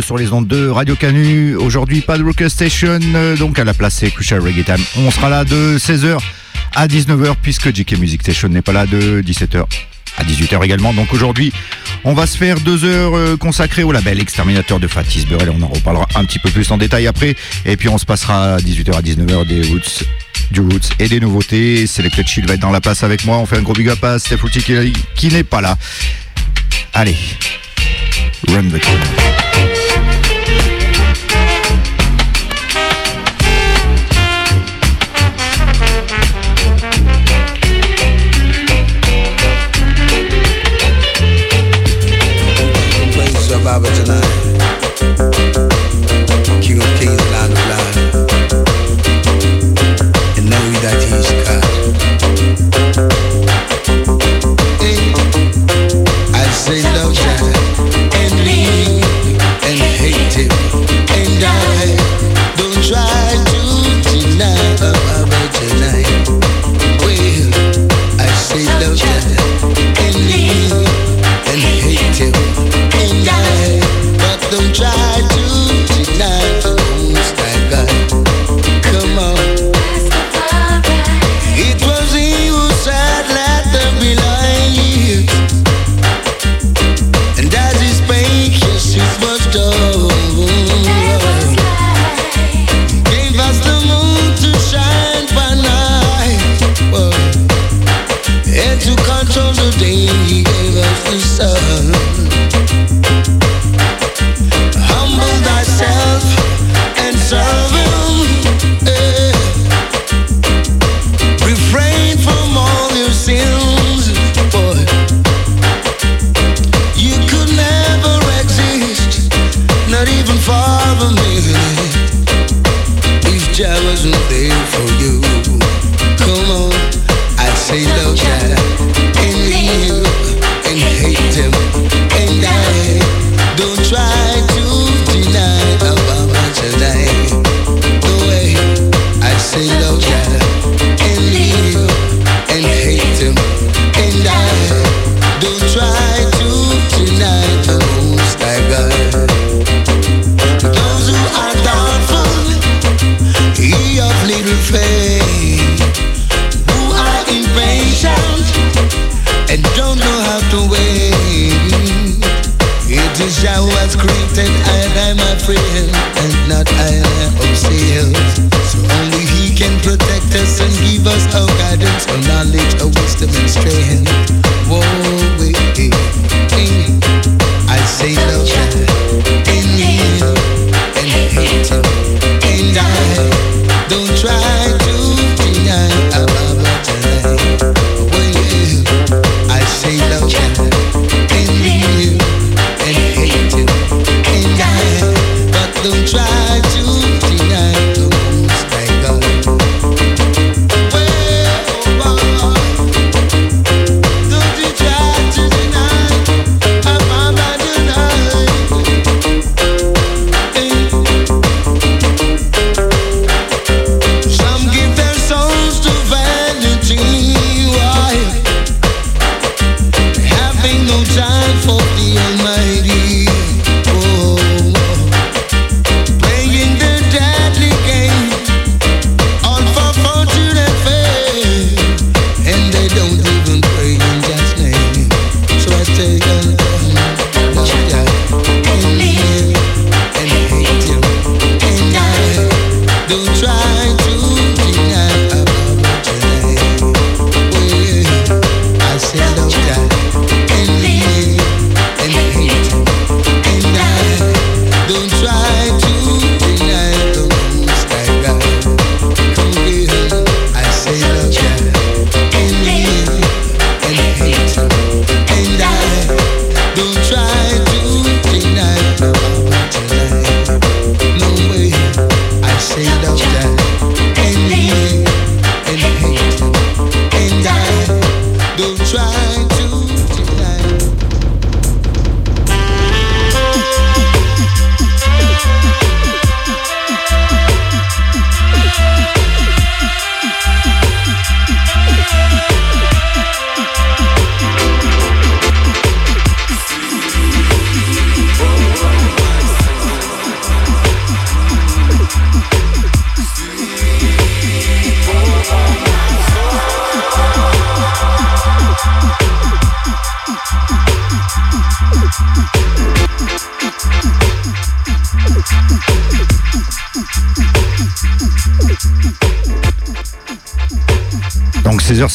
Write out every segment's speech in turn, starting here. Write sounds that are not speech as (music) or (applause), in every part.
sur les ondes de Radio Canu. Aujourd'hui, pas de Rocker Station, euh, donc à la place c'est Crucial Reggae Time. On sera là de 16h à 19h puisque JK Music Station n'est pas là de 17h à 18h également. Donc aujourd'hui, on va se faire deux heures euh, consacrées au label Exterminateur de Fatis Burrell. On en reparlera un petit peu plus en détail après. Et puis on se passera à 18h à 19h des Roots, du Roots et des nouveautés. Selected Shield va être dans la place avec moi. On fait un gros big up à Steph Routy qui, n'est pas là. Allez, run the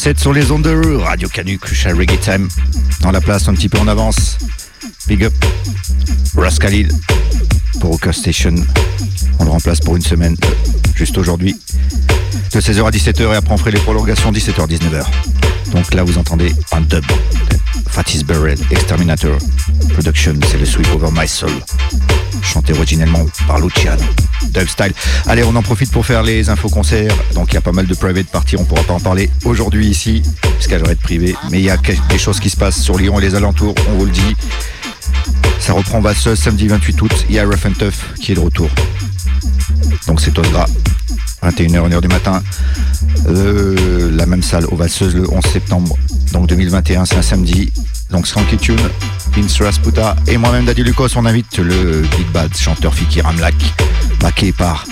Donc 16h07 sur les ondes de Radio Canu, Crucial Reggae Time. Dans la place, un petit peu en avance. Big up. Rascalil pour Station. On le remplace pour une semaine, juste aujourd'hui. De 16h à 17h et après on ferait les prolongations 17h-19h. Donc là vous entendez un dub. Fatis Burrell, Exterminator. Production, c'est le Sweep Over My Soul. Chanté originellement par Luciano. Style. Allez, on en profite pour faire les infos concerts. Donc il y a pas mal de private parties, on pourra pas en parler aujourd'hui ici, puisqu'elle va être privée. Mais il y a des choses qui se passent sur Lyon et les alentours, on vous le dit. Ça reprend Valseuse samedi 28 août. Il y a Rough and Tough qui est de retour. Donc c'est Osra. 21h, 1h du matin. Euh, la même salle au Valseuse le 11 septembre. Donc 2021, c'est un samedi. Donc Skanky Tune, Vince Rasputa et moi-même Daddy Lucas, on invite le Big Bad, chanteur Fiki Ramlak, par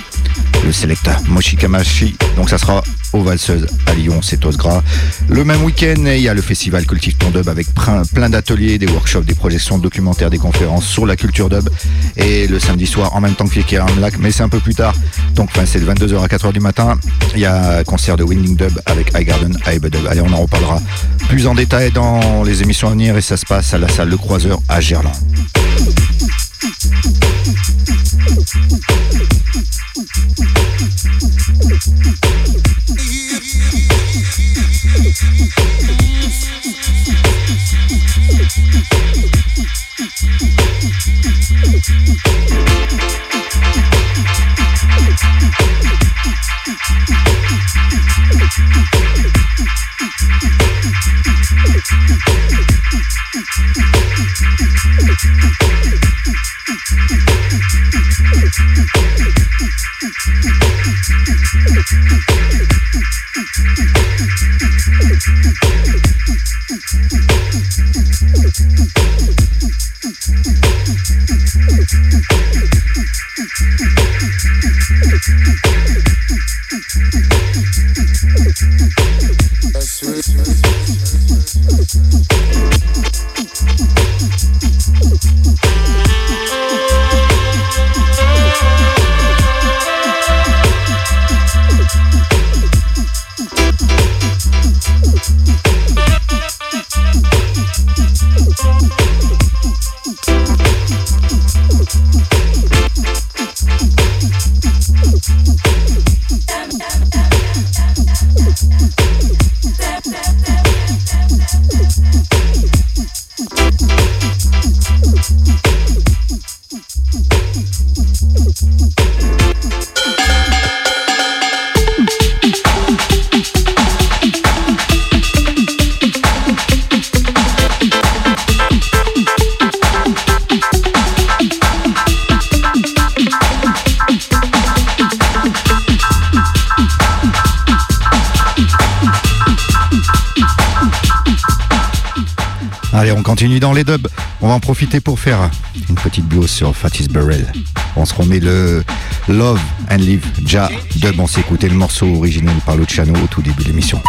le Selecta Moshikamashi. Donc ça sera aux Valseuses à Lyon, c'est Osgras. Le même week-end, il y a le festival Cultive Ton Dub avec plein d'ateliers, des workshops, des projections documentaires, des conférences sur la culture dub. Et le samedi soir, en même temps que Fiki Ramlak, mais c'est un peu plus tard. Donc c'est de 22h à 4h du matin. Il y a un concert de Winding Dub avec iGarden, Dub. Allez, on en reparlera plus en détail dans les émissions à venir et ça se passe à la salle Le Croiseur à Gerland. Profiter pour faire une petite bio sur Fatis Burrell. On se remet le Love and Live Ja dub. On s'est écouté le morceau original par Luciano au tout début de l'émission.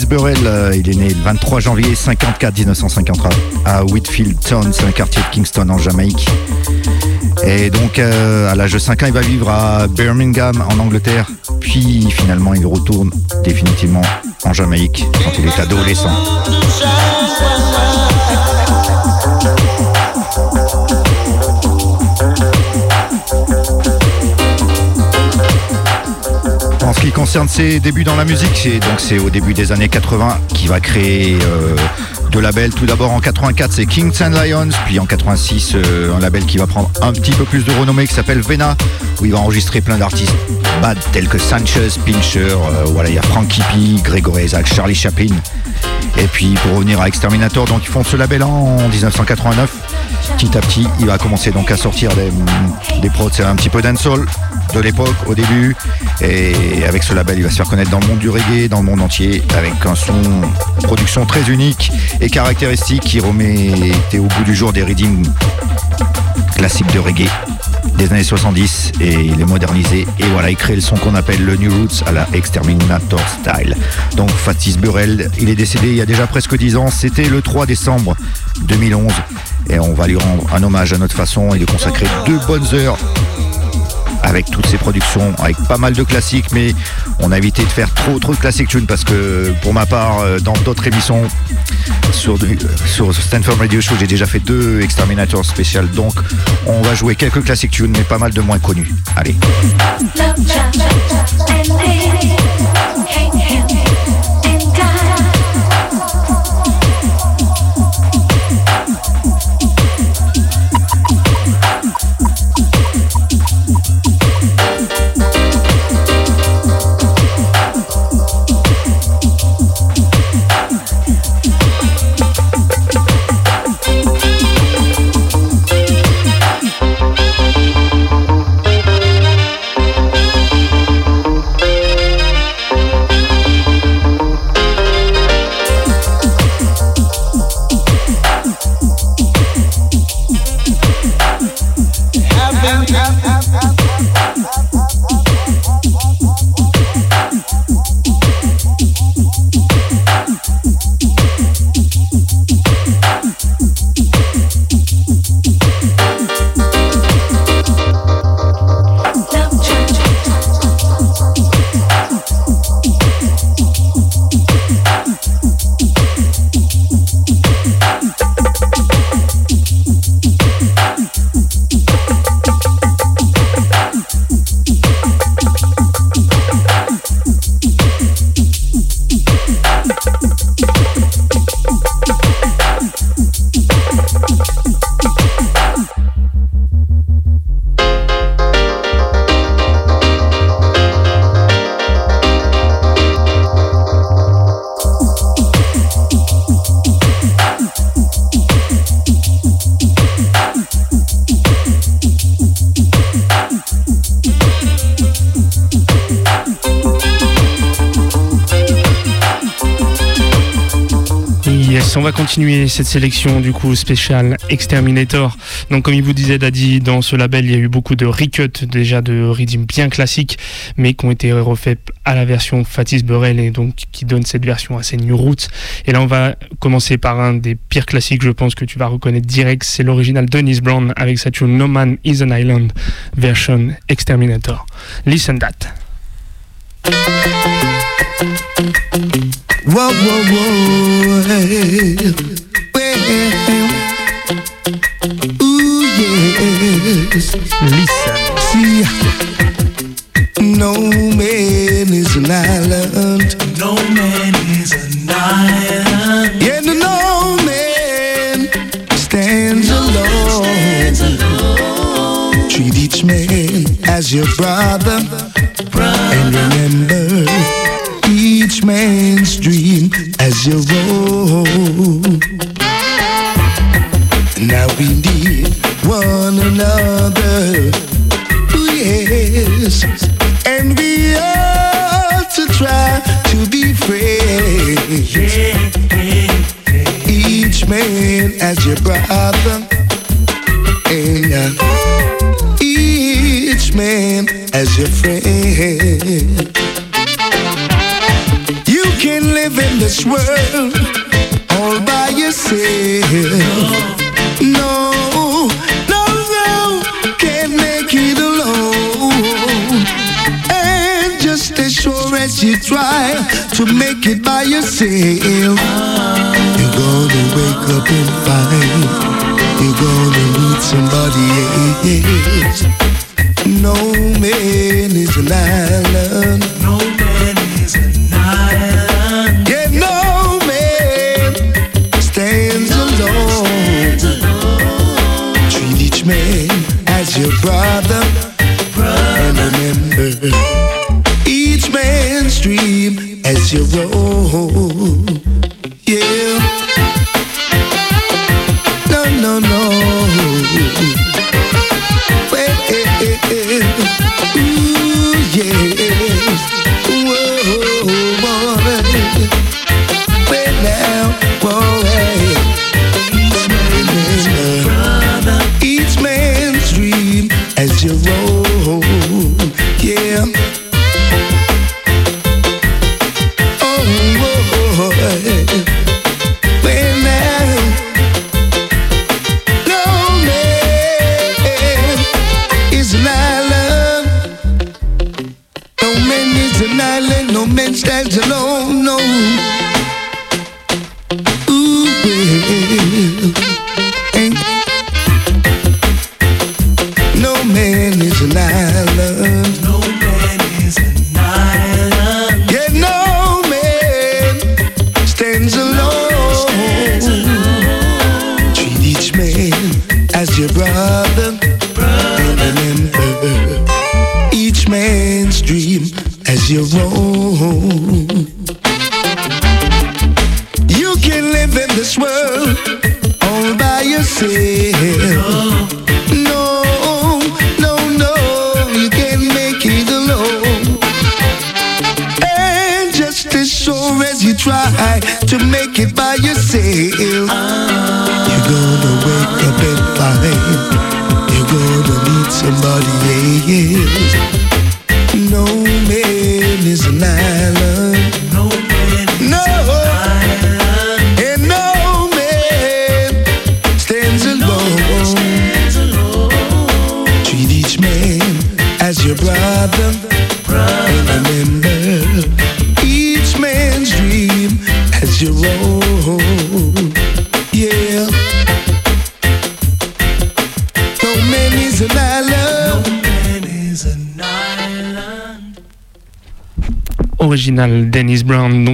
Burrell, euh, il est né le 23 janvier 54 1953 à Whitfield Town, c'est un quartier de Kingston en Jamaïque. Et donc euh, à l'âge de 5 ans, il va vivre à Birmingham en Angleterre, puis finalement il retourne définitivement en Jamaïque quand il est adolescent. En ce qui concerne ses débuts dans la musique, c'est donc au début des années 80 qu'il va créer euh, deux labels. Tout d'abord en 84, c'est Kings and Lions, puis en 86, euh, un label qui va prendre un petit peu plus de renommée qui s'appelle Vena, où il va enregistrer plein d'artistes bad tels que Sanchez, Pincher, euh, voilà, il y a Frankie P, Gregory Isaac, Charlie Chaplin. Et puis pour revenir à Exterminator, donc ils font ce label en 1989. Petit à petit, il va commencer donc à sortir des, des prods, c'est un petit peu dancehall de l'époque au début. Et avec ce label, il va se faire connaître dans le monde du reggae, dans le monde entier, avec un son, production très unique et caractéristique qui remettait au bout du jour des readings classiques de reggae des années 70 et il est modernisé et voilà il crée le son qu'on appelle le New Roots à la Exterminator Style. Donc Fatis Burrell il est décédé il y a déjà presque 10 ans. C'était le 3 décembre 2011 et on va lui rendre un hommage à notre façon et de consacrer deux bonnes heures avec toutes ces productions, avec pas mal de classiques, mais on a évité de faire trop trop de classiques tunes parce que pour ma part, euh, dans d'autres émissions sur, sur Stanford Radio Show, j'ai déjà fait deux Exterminator spéciales, donc on va jouer quelques classiques tunes, mais pas mal de moins connus. Allez. Continuer cette sélection du coup spéciale Exterminator. Donc comme il vous disait Daddy, dans ce label il y a eu beaucoup de recuts déjà de rythmes bien classiques mais qui ont été refaits à la version Fatis Burrell et donc qui donne cette version assez new roots. Et là on va commencer par un des pires classiques je pense que tu vas reconnaître direct, c'est l'original Dennis Brown avec sa tune No Man is an Island version Exterminator. Listen that. Your friend. You can live in this world all by yourself. No, no, no, can't make it alone. And just as sure as you try to make it by yourself, you're gonna wake up and find you're gonna need somebody else no man is an island. No man is an island. Yeah, no man stands, no alone. Man stands alone. Treat each man as your brother. brother. And remember each man's dream as your own.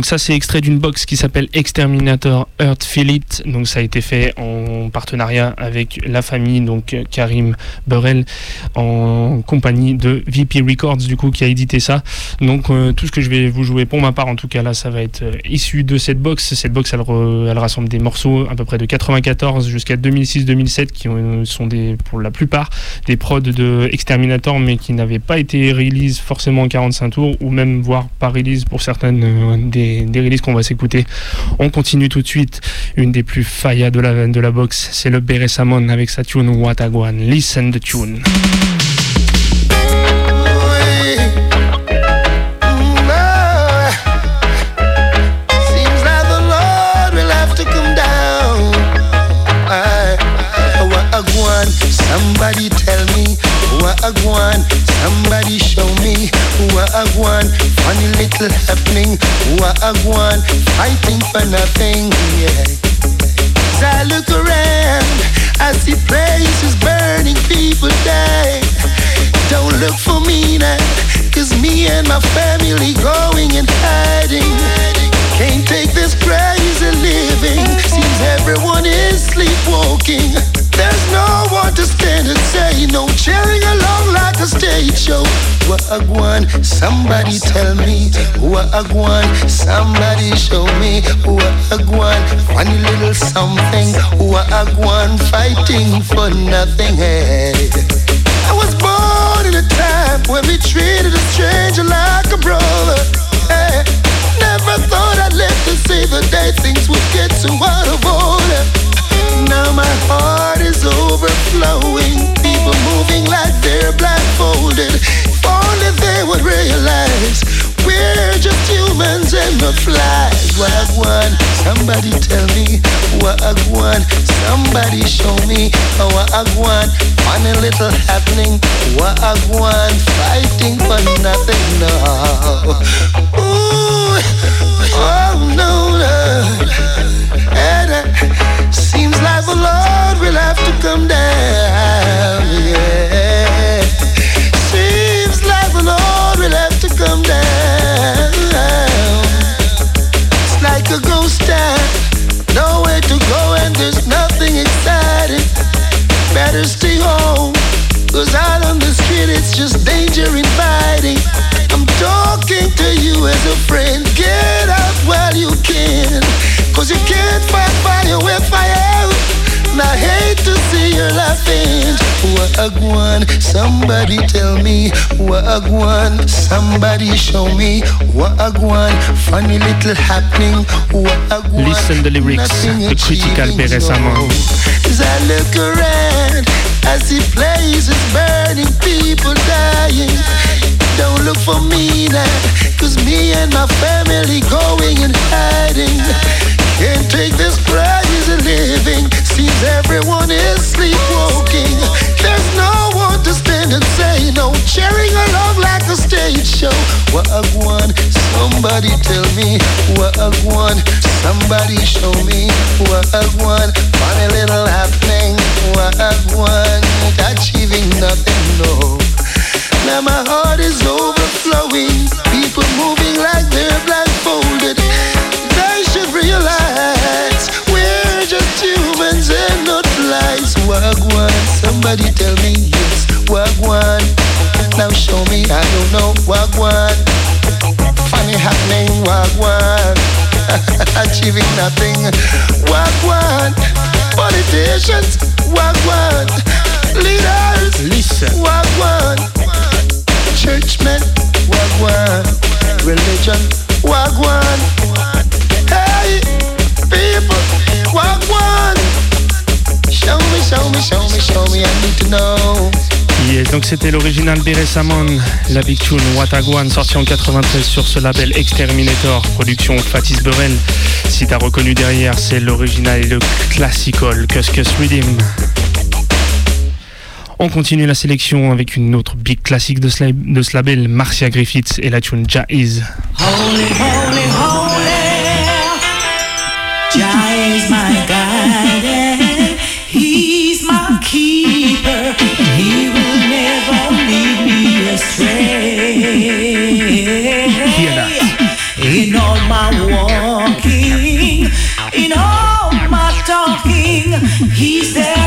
Ça c'est extrait d'une box qui s'appelle Exterminator Earth It. Donc ça a été fait en partenariat avec la famille donc euh, Karim Burrell en compagnie de VP Records du coup qui a édité ça. Donc euh, tout ce que je vais vous jouer pour ma part en tout cas là ça va être euh, issu de cette box. Cette box elle, rassemble des morceaux à peu près de 94 jusqu'à 2006-2007 qui ont- sont pour la plupart des prods de Exterminator mais qui n'avaient pas été release forcément en 45 tours ou même voire pas release pour certaines euh, des, releases qu'on va s'écouter. On continue tout de suite. Une des plus faillas de la, box, c'est le Bere Samon avec sa tune Wataguan. Listen the tune. A guan, fighting for nothing. Yeah. As I look around, I see places burning, people die. Don't look for me now, cause me and my family going and hiding. Can't take this crazy living, seems everyone is sleepwalking. There's no one to stand and say no, a stage show. What a guan, somebody tell me. What a guan, somebody show me. What a guan, funny little something. What a guan, fighting for nothing. Hey. I was born in a time when we treated a stranger like a brother. Hey. Never thought I'd live to see the day things would get too out of order. Now my heart is overflowing. People moving like they're blindfolded. If only they would realize we're just humans and not flies. One, somebody tell me. One, somebody show me. A funny little happening. One, fighting for nothing. No. Ooh, oh no, no. And like the Lord will have to come down. Yeah. Seems like the Lord will have to come down. It's like a ghost town. Nowhere to go and there's nothing exciting. Better stay home. Cause out on the street it's just danger inviting. I'm talking to you as a friend. Get out while you can. Cause you can't fight fire with fire. I change. Wagwan, somebody tell me. Wagwan, somebody show me. Wagwan, funny little happening. Wagwan, Listen the lyrics, the critical récemment. As I look around, I see places burning, people dying. Don't look for me now, cause me and my family going and hiding. Can't take this crazy living, seems everyone is sleepwalking. There's no one to stand and say no, cheering along like a stage show. Wagwan, somebody tell me, Wagwan, somebody show me, Wagwan, funny little happening, Wagwan, achieving nothing, no. Now my heart is overflowing. People moving like they're blindfolded. They should realize we're just humans and not flies. Wagwan, somebody tell me yes. Wagwan, now show me I don't know. Wagwan, funny happening. Wagwan, (laughs) achieving nothing. Wagwan, politicians. Wagwan, leaders. Listen. Wagwan, churchmen, wagwan, religion, wagwan. Hey, people, wagwan. Show me, show me, show me, show me, I need to know. Yes, donc c'était l'original Beresamon, la big tune Watagwan, sorti en 93 sur ce label Exterminator, production Fatis Burrell. Si t'as reconnu derrière, c'est l'original et le classical Cuscus Rhythm. On continue la sélection avec une autre big classique de ce, la- de ce label, Marcia Griffiths et la tune Jaiz. Holy, holy, holy. Jah is my guide. He's my keeper. He will never lead me astray. In all my walking, in all my talking, He's there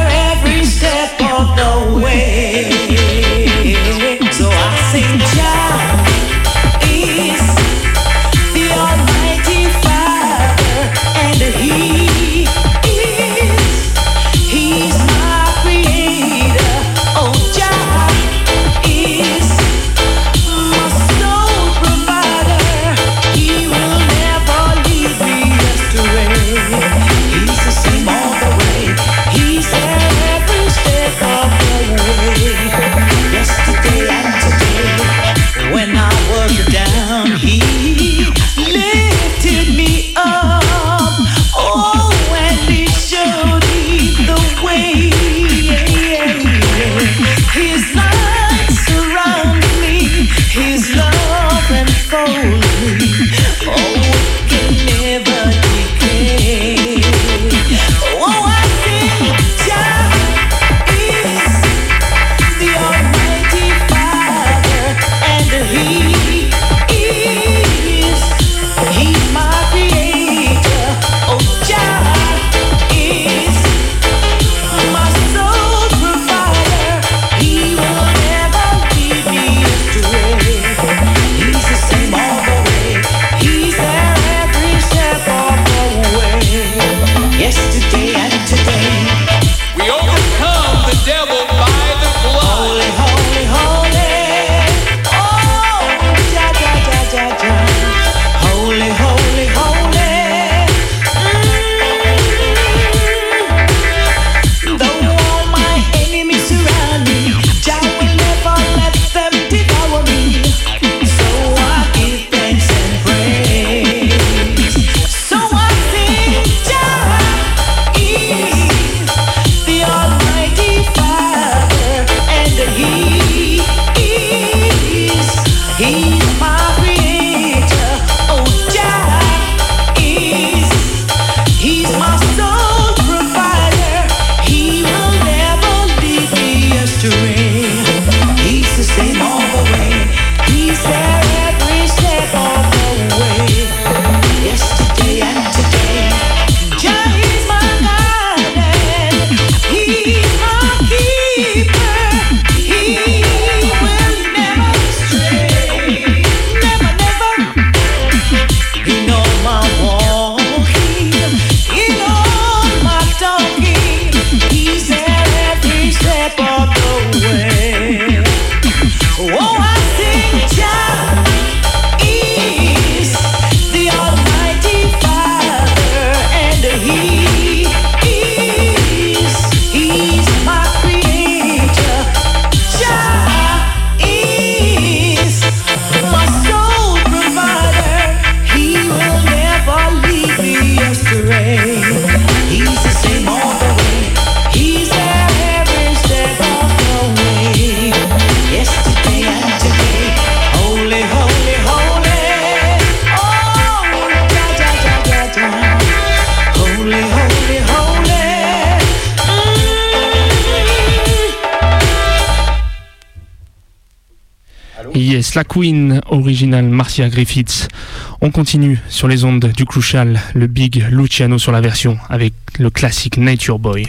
la Queen, original Marcia Griffiths. On continue sur les ondes du Crucial, le Big Luciano sur la version avec le classique Nature Boy.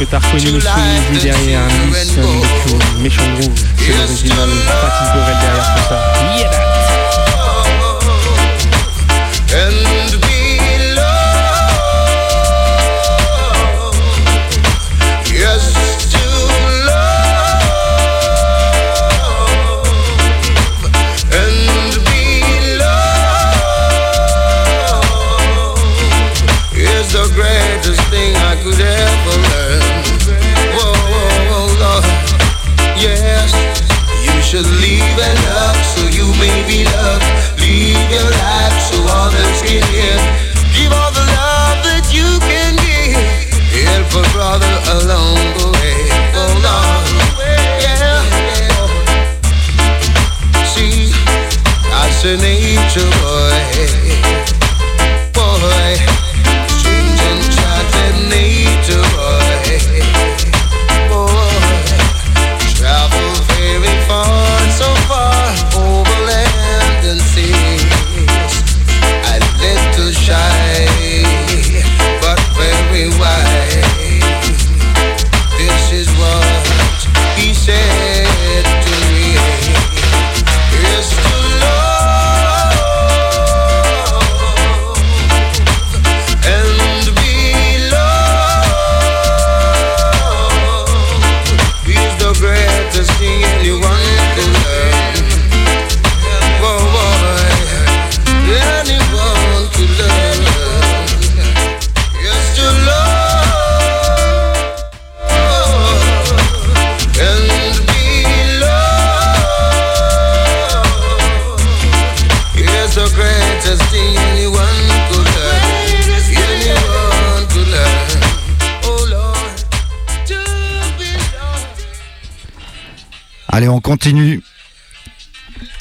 que t'as reconnu le son du derrière Mission de méchant groove. C'est l'original Patrice Borel derrière tout ça. be loved. Leave your life so others can hear. Give all the love that you can give. Help a brother along the way. Oh yeah. See, that's the nature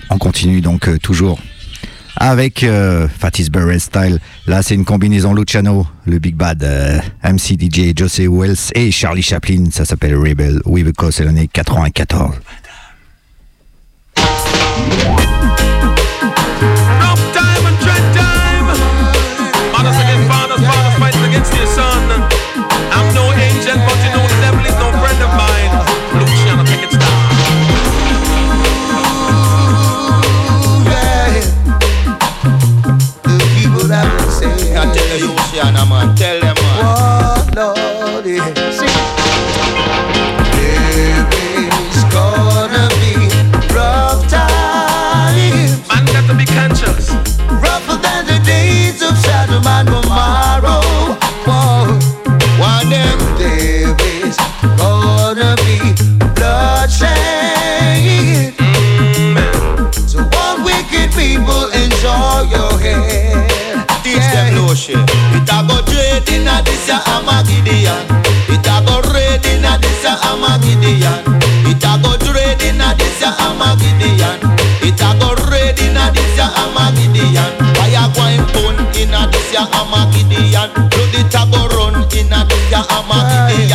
On continue donc euh, toujours avec euh, Fatis Burrell Style. Là, c'est une combinaison Luciano, le Big Bad, euh, MC DJ, Jose Wells et Charlie Chaplin. Ça s'appelle Rebel. Oui, because c'est l'année 94. Gideon. It a go rain in a this a I'm a Gideon. It a go rain in a this a I'm a Gideon. It a go rain in a this a I'm a Gideon. Fire going burn in a this a I'm a Gideon. Blood it a go run in a this a I'm a Gideon.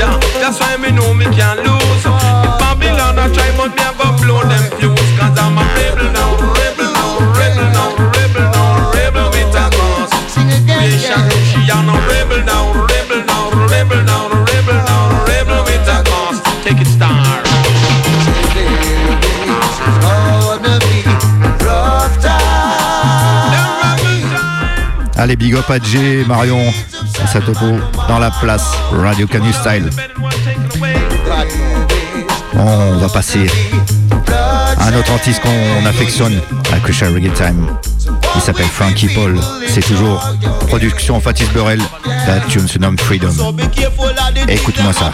That's why me know me can't lose. The Babylon I try but me have a blow them fuse. Cause I'm a rebel now, rebel now, rebel now, rebel now, rebel with a cause she a no rebel now, rebel now, rebel now, rebel now, rebel with a cause Take it star. Allez, big up à Jay, Marion. Moussa dans la place Radio Canu Style. On va passer à un autre artiste qu'on affectionne à Kusha Reggae Time. Il s'appelle Frankie Paul. C'est toujours production Fatis Burrell. La tune se nomme Freedom. Écoute-moi ça.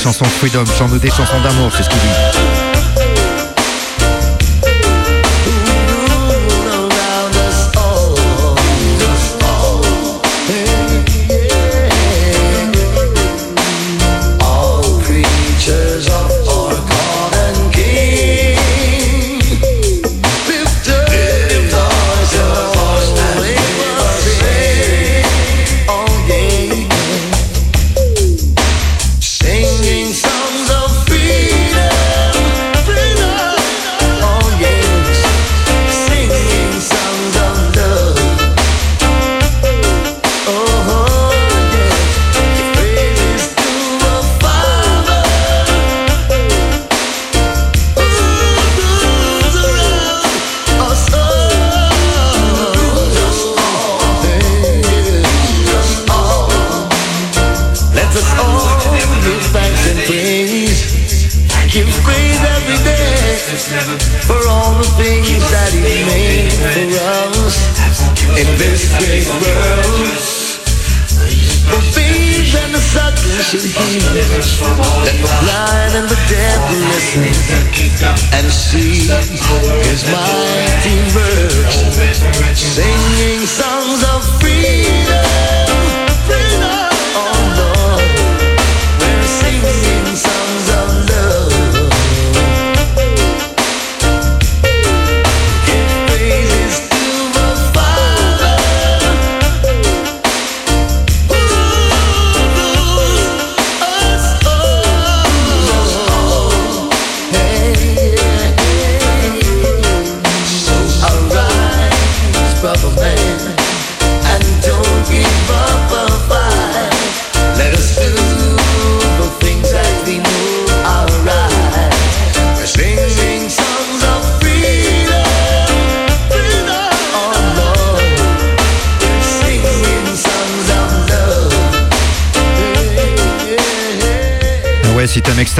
chansons de freedom, chante-nous des chansons d'amour, c'est ce qu'il dit.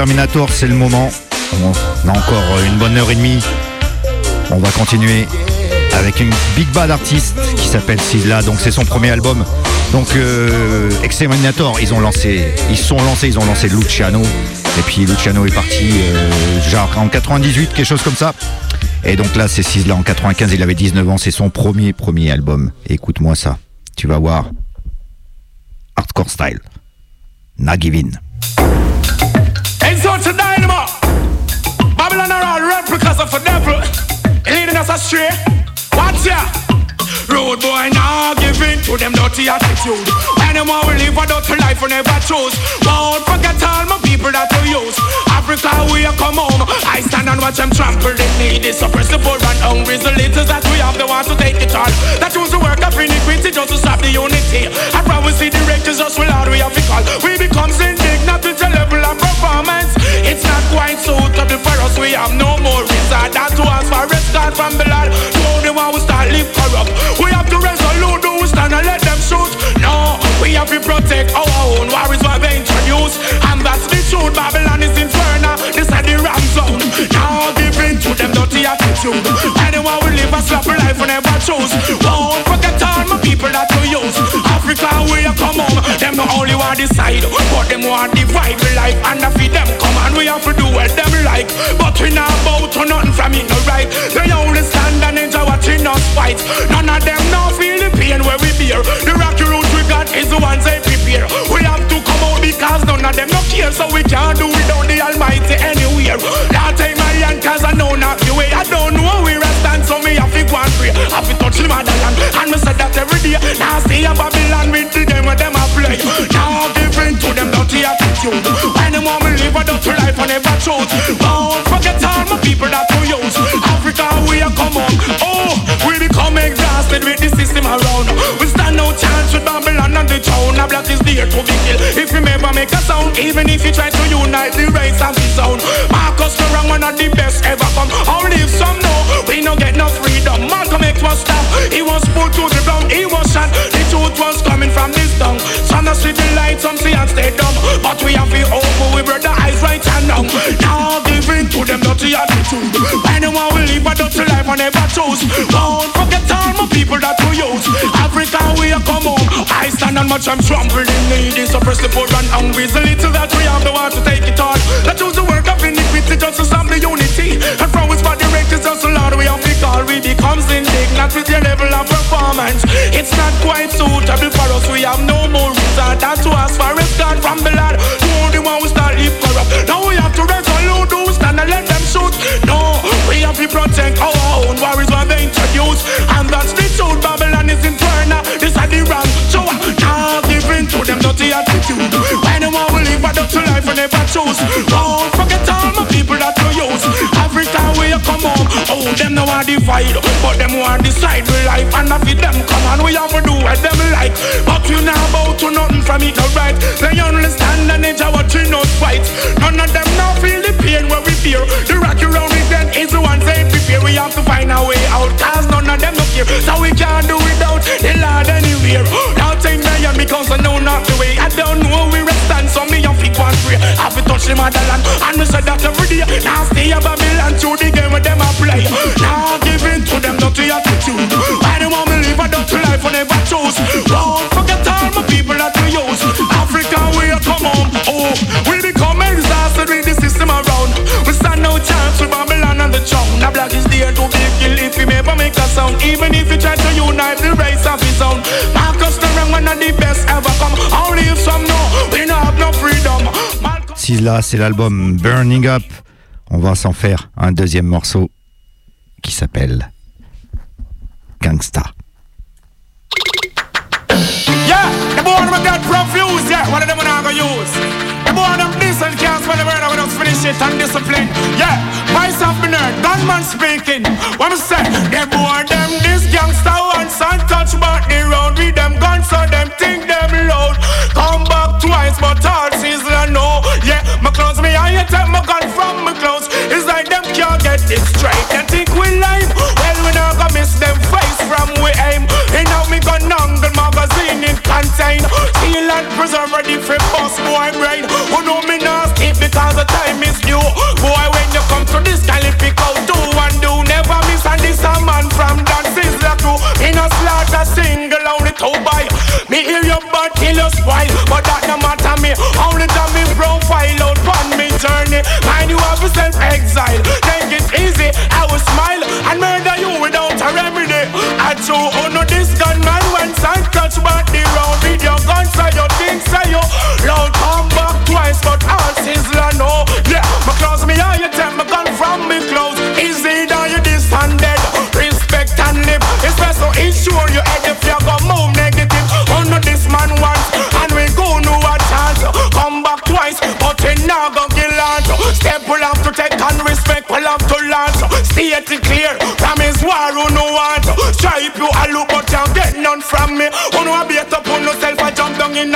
Exterminator, c'est le moment. On a encore une bonne heure et demie. On va continuer avec une big bad artiste qui s'appelle Sisla. Donc c'est son premier album. Donc euh, Exterminator, ils ont lancé, ils sont lancés, ils ont lancé Luciano. Et puis Luciano est parti euh, genre en 98, quelque chose comme ça. Et donc là c'est Sisla en 95, il avait 19 ans, c'est son premier premier album. Écoute-moi ça, tu vas voir. Hardcore style. Nagivin. Us astray. What's ya? Road boy now give in to them dirty attitude. Want to live a dirty life we never choose. Won't forget all my people that we use. Africa we are come home. I stand and watch them trample the needy. Suppress the poor and hungry. The leaders that we have, they want to take it all. That choose to work of iniquity just to stop the unity. I we see the righteous just will all we have to call. We become indignant with the level of performance. It's not quite suitable for us. We have no more than to ask for respect from the Lord. To only one we start live corrupt. We have to resolute who stand and let them shoot. No, we have to protect our own war is what they introduce. And that's the truth. Babylon is infernal. This is the wrong zone. Now give in to them dirty attitude. Anyone will live a sloppy life we never choose. Won't forget all my people that we use. Africa, we are come home. Them not only want decide, but them want the life. And if them come and we have to do what them like. But we not bow to nothing from it, no right. They only stand and enjoy watching us fight. None of them now feel the pain where we bear. The rocky root we got is the ones they prepare. We have to come out because none of them no care. So we can't do without the Almighty anywhere. Motherland. And me say that every day. Now see a Babylon with the and them a play. Now give in to them dirty attitude. When them want me live a dirty life I never chose. Don't forget all my people that we use. Africa we are come on. Oh, we become exhausted with the system around. We stand no chance with Babylon and the town. A black is there to be killed. If you never make a sound, even if you try to unite the race and the sound. Marcus Garvey, one of the best ever come. How live some know we no get no He was put to the ground. He was shot. The truth was coming from this tongue. Some not see the light, some see and stay dumb. But we have to open we brother eyes right and. Now give in to them dirty attitude. Anyone will live a dirty life I never choose. Don't forget all my people that we use. Africa we are come home. I stand on much I'm trembling needy. Suppress the poor and hungry. The little that we have the want to To. We becomes indignant with your level of performance. It's not quite suitable for us. We have no more reason than to ask for respect from the Lord. The only one who start live corrupt. Now we have to resolute who stand and let them shoot. No, we have to protect our own worries what they introduce. And that's the truth. Babylon is in infernal. This is the wrong. So uh, now give in to them dirty attitude. Anyone will live a dirty life and never choose. Don't forget them no want divide, but them want decide we life. And if them come on, we have to do what them like. But we not bow to nothing from it, no right. They understand and enjoy watching us fight. None of them now feel the pain where we fear. The rocky round with them is the ones they prepare. We have to find a way out, cause none of them no care. So we can't do without the Lord anywhere. Touch the motherland, and me say that every day. Now stay a Babylon through the game with them a play. Now give in to them dirty attitude. I don't want me live a dirty life on never choose. use. Don't forget all my people that we use. Africa, we are come home. Oh, we become exhausted with the system around. We stand no chance with Babylon and the throne. The black is there to be killed if we never make a sound. Even if you try to unite the race of his own. Marcus the wrong one of the best ever Sizzla, c'est l'album Burning Up. On va s'en faire un deuxième morceau qui s'appelle Gangsta.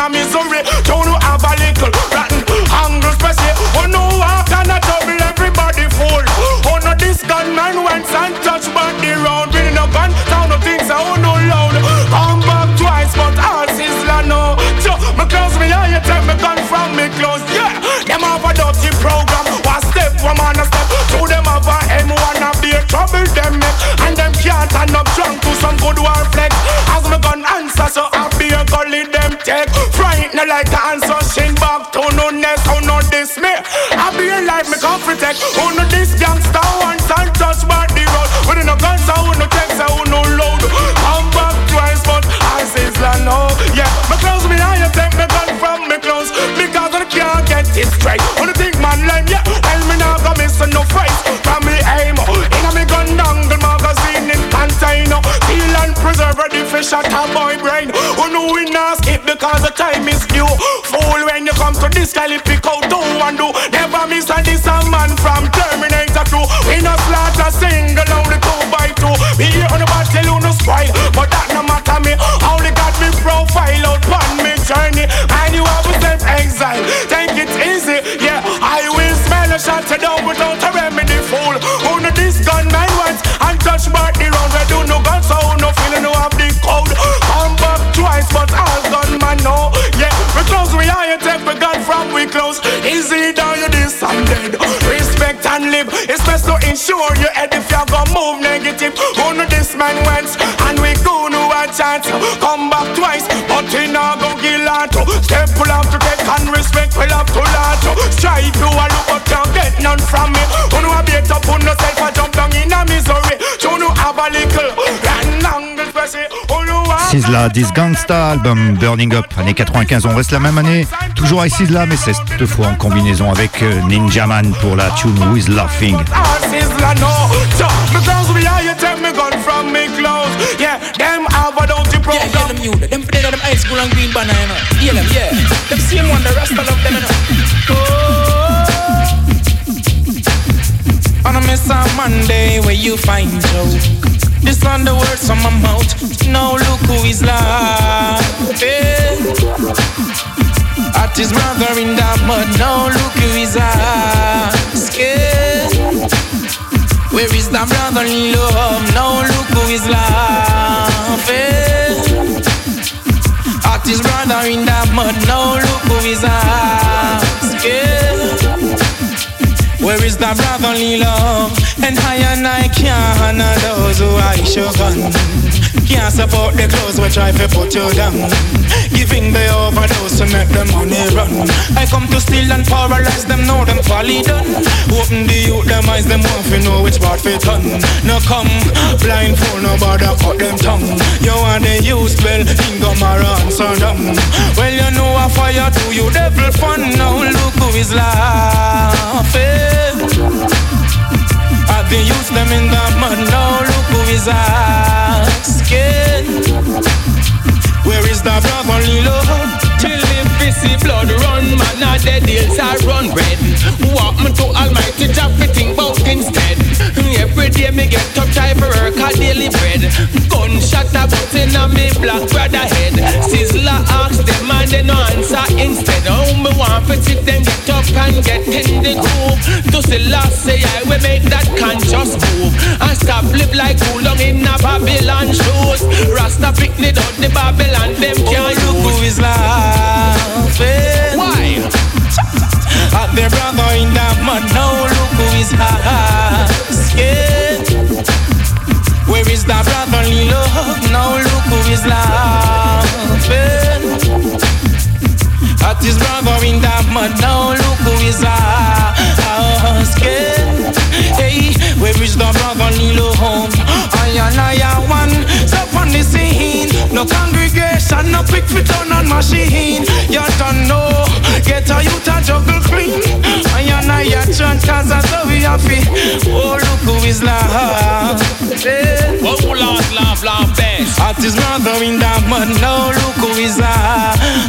A misery don't oh, no have a little rotten hunger special who no walk and a double everybody fool. Who no this gunman went and touch back the road with no gun sound no things I who no loud. Come back twice but all sizzler no so me close me eye take me gun from me close yeah them have a dirty program. One step one man a step. Two them have a M1 and be trouble them make and them can't turn up drunk to some good war flex like the answer shin back to no nest who no this me. I be a life me come protect. Who no this gangster once and touch back the road with no guns so who no text so who no load. Come back twice but I says la no. Yeah me close me you take me gun from me close. Because I can't get it straight. When you think man lame yeah. Well me not gonna miss no face. From me aim oh. in a me gun dangle magazine in container. Seal and preserve ready for shot a boy brain. Who not skip because the time is due. Fool when you come to this guy pick out do and do never close easy down you this and dead. Respect and live it's best to ensure you head. If you go move negative who know this man wants and we go no a chance. Come back twice but he now go kill out step will have to take and respect will have to lot strive you a look but you get none from me. Who no a beat up on yourself and jump down in a misery. You no have a little Sizzla, This Gangsta, album Burning Up, année 95. On reste la même année, toujours avec Sizzla, mais c'est cette fois en combinaison avec euh, Ninja Man pour la tune Laughing. La. Oh. From my mouth. Eh. Eh. Now look who is laughing. Eh. At his mother in the mud. Now look who is asking. Where is the brotherly love? Now look who is laughing. At his brother in the mud. Now look who is asking. Where is the brotherly love? And I and I can't those who I show gun. Can't support the clothes we try to put you down. Giving the overdose to make the money run. I come to steal and paralyze them, know them folly done. Open the youth, them eyes, them want to know which part fit on. No come, blind fool, no bother cut them tongue. You want the use well, Ingo Maran, son them. Well, you know a fire do you devil fun. Now look who is laughing. I've been used them in the mud. Now look who is asking. Where is the brotherly love? Till the busy blood run, man, a dead hills I run red. Walk me to Almighty Jah think bout instead. Every day me get up try for work a daily bread. Gunshot a bust in a me black brother head. Sizzla ask them and they no answer instead. How me want fi sit them get up and get in the groove. To see last say I will make that conscious move and stop live like too long in a Babylon shoes. Rasta pick me down the Babylon them Oh, can't look who use. laughing. Eh? Why? At the brother in the mud. Now look who is asking. Where is the brotherly love? Now look who is laughing. At his brother in the mud. Now look who is asking. Hey, where is the brotherly love? I and I are one. Step on the scene. No congregation, no pick fit on machine. You don't know. Get a youth a juggle clean. I and I are church cause that's how we happy. Oh, look who is laughing. What will laugh, laugh, laugh best? At his brother in the mud, now oh, look who is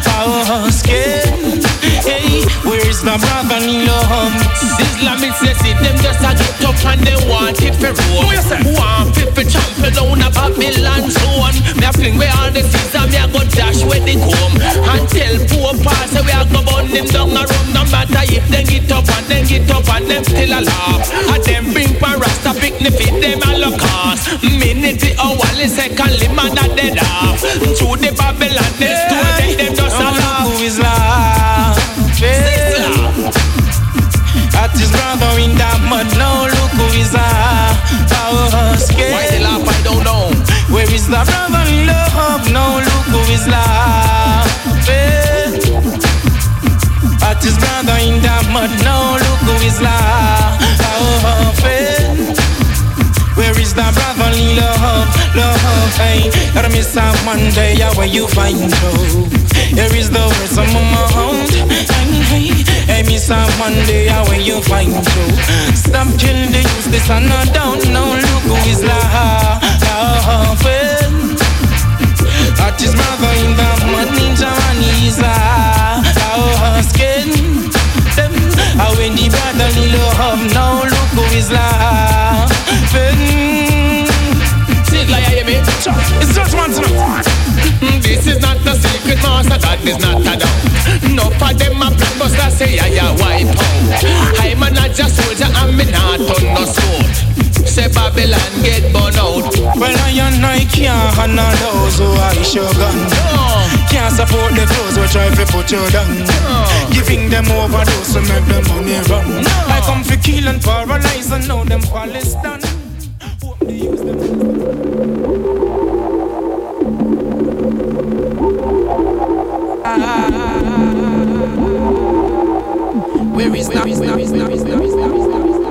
asking. Hey, where is the brotherly love? Sizzla me say see them just a get up and they want it for roll. Want it for trample down a Babylon zone. Me a fling where all the seas and me a go dash where they come. And tell poor pass say we a go burn them down a rum. No matter if they get up and then get up and them still a laugh. And them bring pan rasta pick me fit them a look cost. Minute the hour, secondly man a dead off. Through the Babylon, they store them, Where is the brotherly love? Now look who is laughing. Eh. At his brother in the mud, now look who is laughing. Oh, eh. Where is the brotherly love? Love, hey. Gotta miss out one day, yeah, where you find love. Here is the words of my mouth. Hey, miss out one day, where you find love. Stop killing the this and not down. Now look who is laughing. At his brother in the mud, ninja and he's asking them. When the brotherly love, now look who is laughing. Master, that is not a doubt. No for them a but I say I a wipe out. I'm a just soldier, and me not on no sword. Say Babylon get burn out. Well, I and I can't handle those who I show gun. No, Can't support the clothes we try to put you down. Giving them overdose to make the money run. I come for kill and paralyze and know them fall is done. Hope they use them. Where is that? heavy,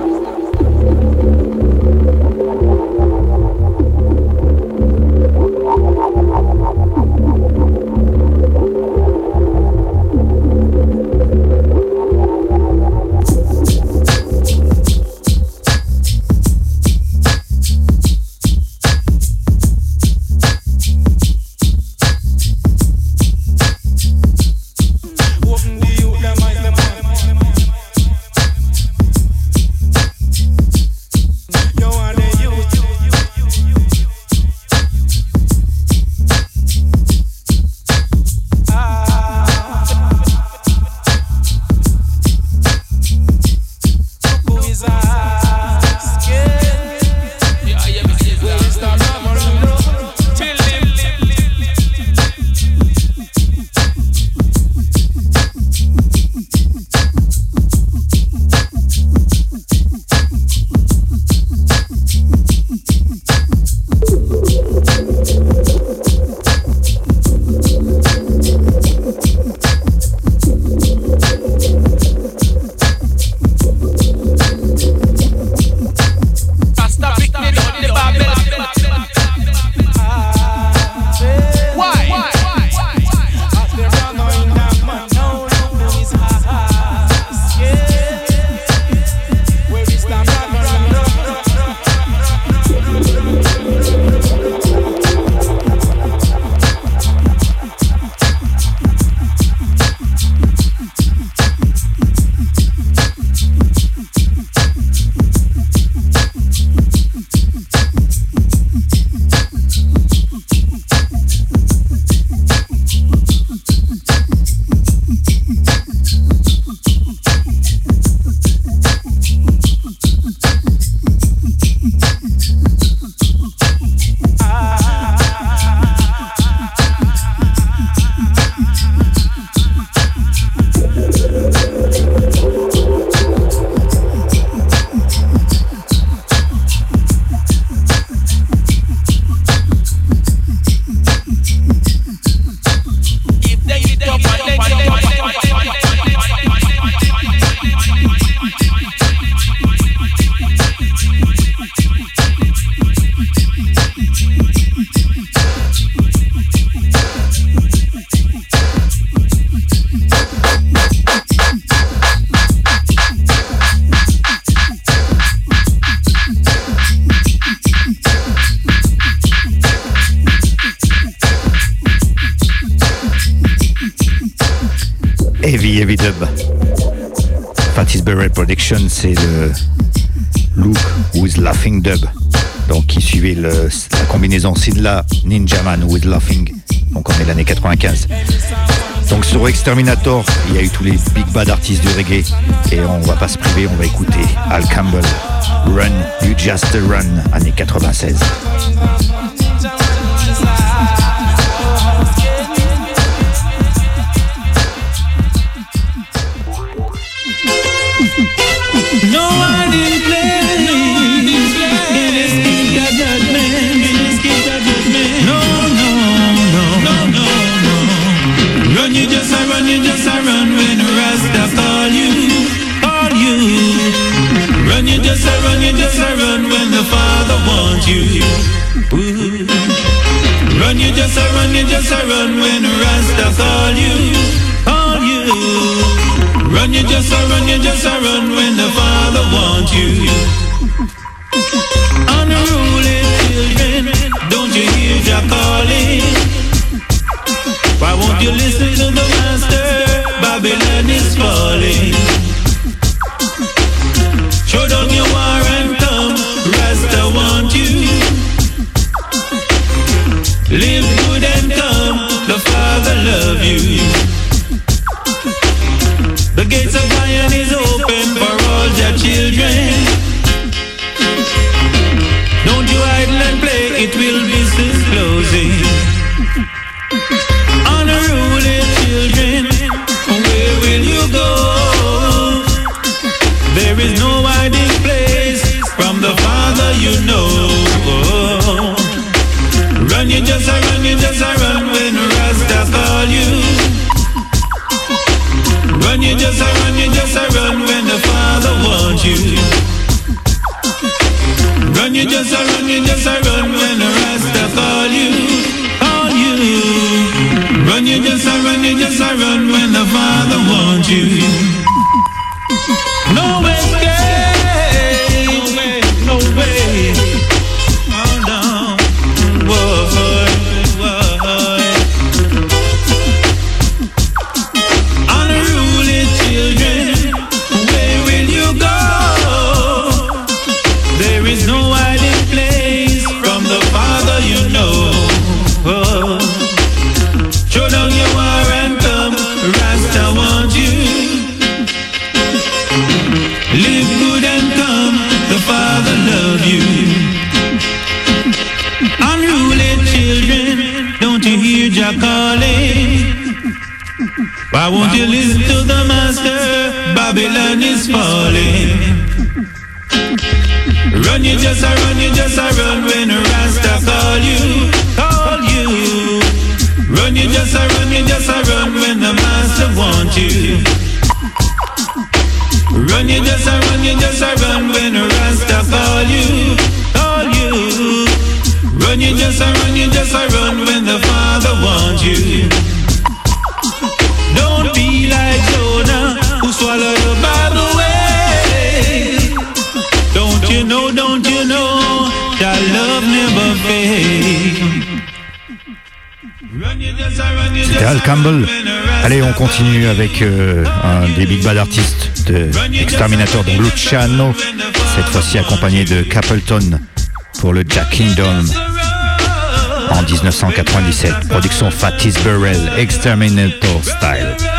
With Laughing. Donc, on est l'année 95. Donc, sur Exterminator, il y a eu tous les big bad artistes du reggae. Et on va pas se priver, on va écouter Al Campbell. Run, You Just Run, année 96. Just a run, you just a run when the Father wants you. Ooh. Run, you just a run, you just a run when Rasta call you, call you. Run, you just a run, you just a run when the Father wants you. Unruly children, don't you hear Jah calling? Why won't you listen to the Master? Babylon is falling. Continue avec euh, un des big bad artistes de Exterminator, donc Luciano, cette fois-ci accompagné de Capleton pour le Jack Kingdom en 1997. Production Fatis Burrell, Exterminator Style.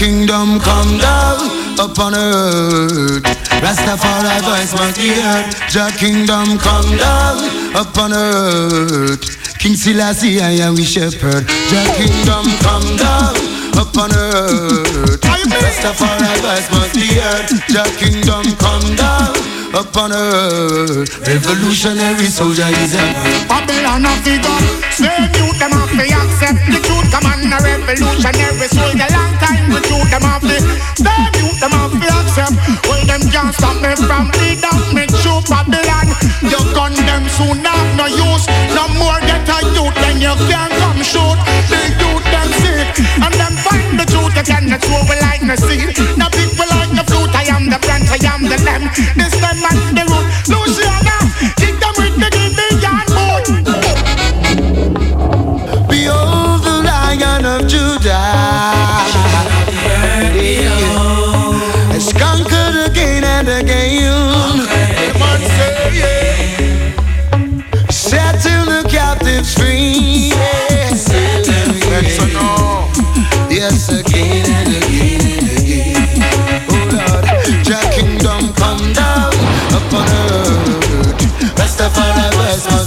Kingdom come down upon earth. Rastafari voice must be heard. Jah Kingdom come down upon earth. King Selassie, I am we shepherd. Jah Kingdom come down upon earth. Rastafari voice must be heard. Jah Kingdom come down upon earth. Revolutionary soldier is a Babylon a figure. Slave youth them have to accept the truth. Come on, a revolutionary soldier. Long time the truth them have to. Slave youth them have to accept. Well, them can't stop me from up. Make sure Babylon. You gun them soon have no use. No more get a youth, then you can't come shoot. The youth them sick, and them find the truth. You can not throw like the seed. No people like the fruit. I am the branch, I am the lamb. This them and the root.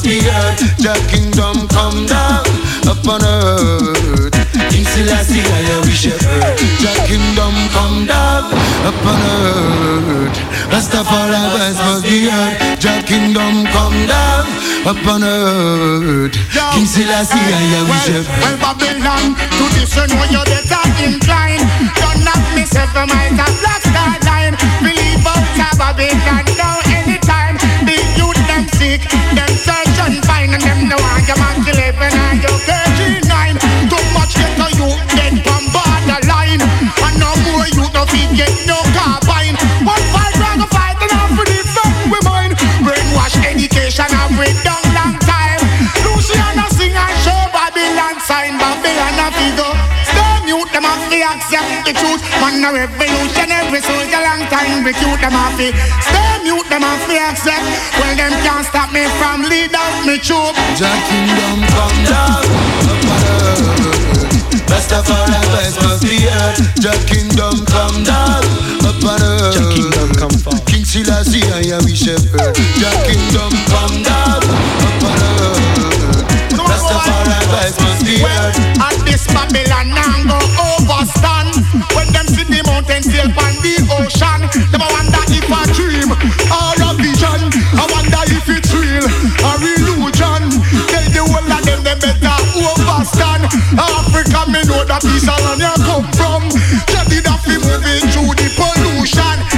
Voice must be kingdom come down upon earth. King Selassie, I we shepherd. Jah kingdom come down upon earth. Rastafari must be heard. Jah kingdom come down upon earth. King Selassie, I am we well, Babylon, to this you know you're better inclined. Don't knock me seven miles a black star line. Believe out of Babylon now anytime. The youth them sick, search and them no want your Mark 11 and your KG9. Too much get a youth dead from borderline. And no more youth no feet get no carbine. One fight, we're gonna fight, and I'm for defend we mind. Brainwash education, I've wait down long time. Luciano sing and show Babylon sign, Babylon a figure. Stay mute, them have to accept the truth. Man a revolutionary soldier, long time recruit them have to. Stay mute, them have to accept. Well, them can't stop me from lead out me troop. Jah kingdom come down upon earth. Rastafari voice must be heard. Jah kingdom come down upon earth. Jah kingdom come forth. King Selassie, I am his shepherd. Jah kingdom come down upon earth. Well, at this Babylon go overstand When see the mountain sail on the ocean wonder if a dream or a vision. I wonder if it's real or illusion. Tell the whole of better overstand. Africa me know that land you come from. Jadi that fi moving through the pollution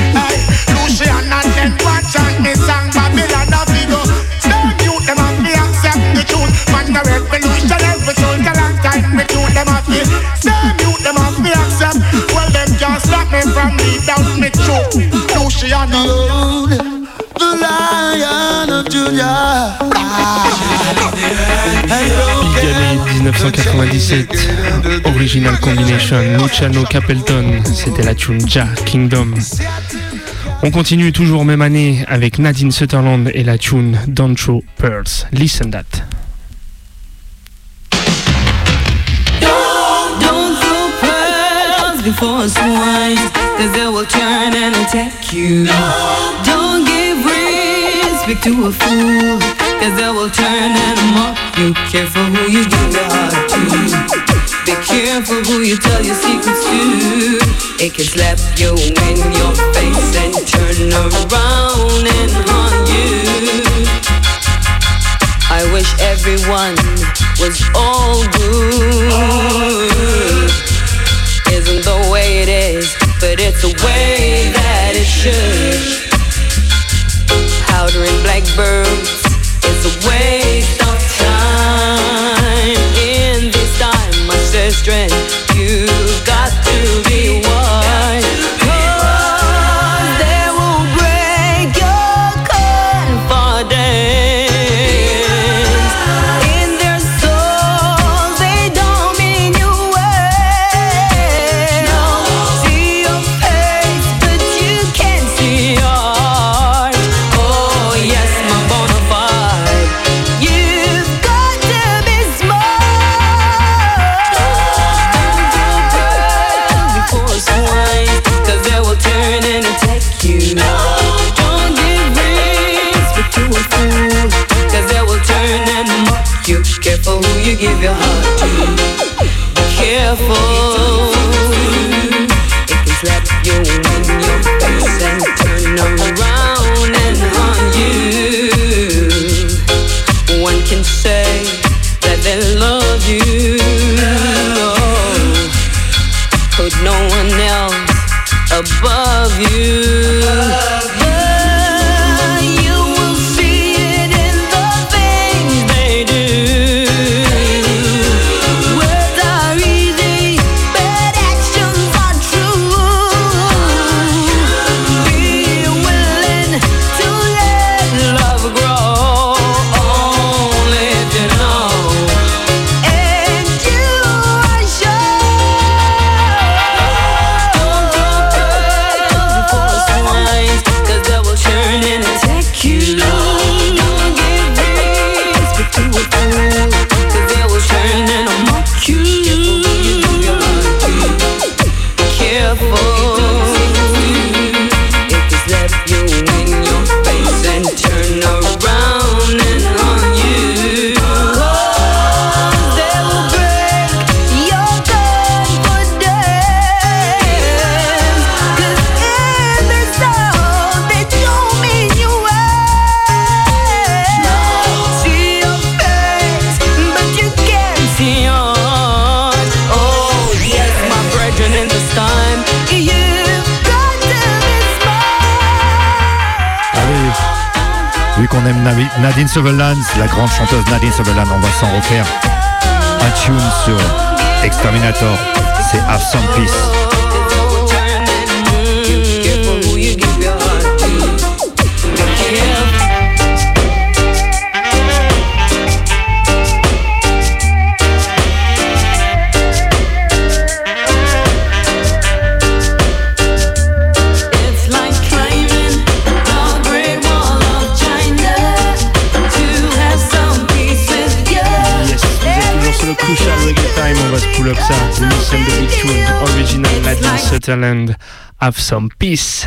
Behold, the Lion of Judah. Big Alley 1997, Original Combination, Luciano Capelton, c'était la tune Ja Kingdom. On continue toujours même année avec Nadine Sutherland et la tune Don't Show Pearls. Listen that. Don't throw pearls before swine, cause they will turn and attack you. Don't give respect to a fool, cause they will turn and mock you. Careful who you give your to. Be careful who you tell your secrets to. It can slap you in your face and turn around and haunt you. I wish everyone was all good. Isn't the way it is, but it's the way that it should. Powdering blackbirds is a waste of time. In this time, my sister, you got give your heart to. Be careful. It can slap you in your face and turn around and haunt you. One can say that they love you. Put no one else above you. Nadine Sutherland, la grande chanteuse Nadine Sutherland, on va s'en refaire un tune sur Exterminator, c'est Have Some Peace. Switzerland have some peace.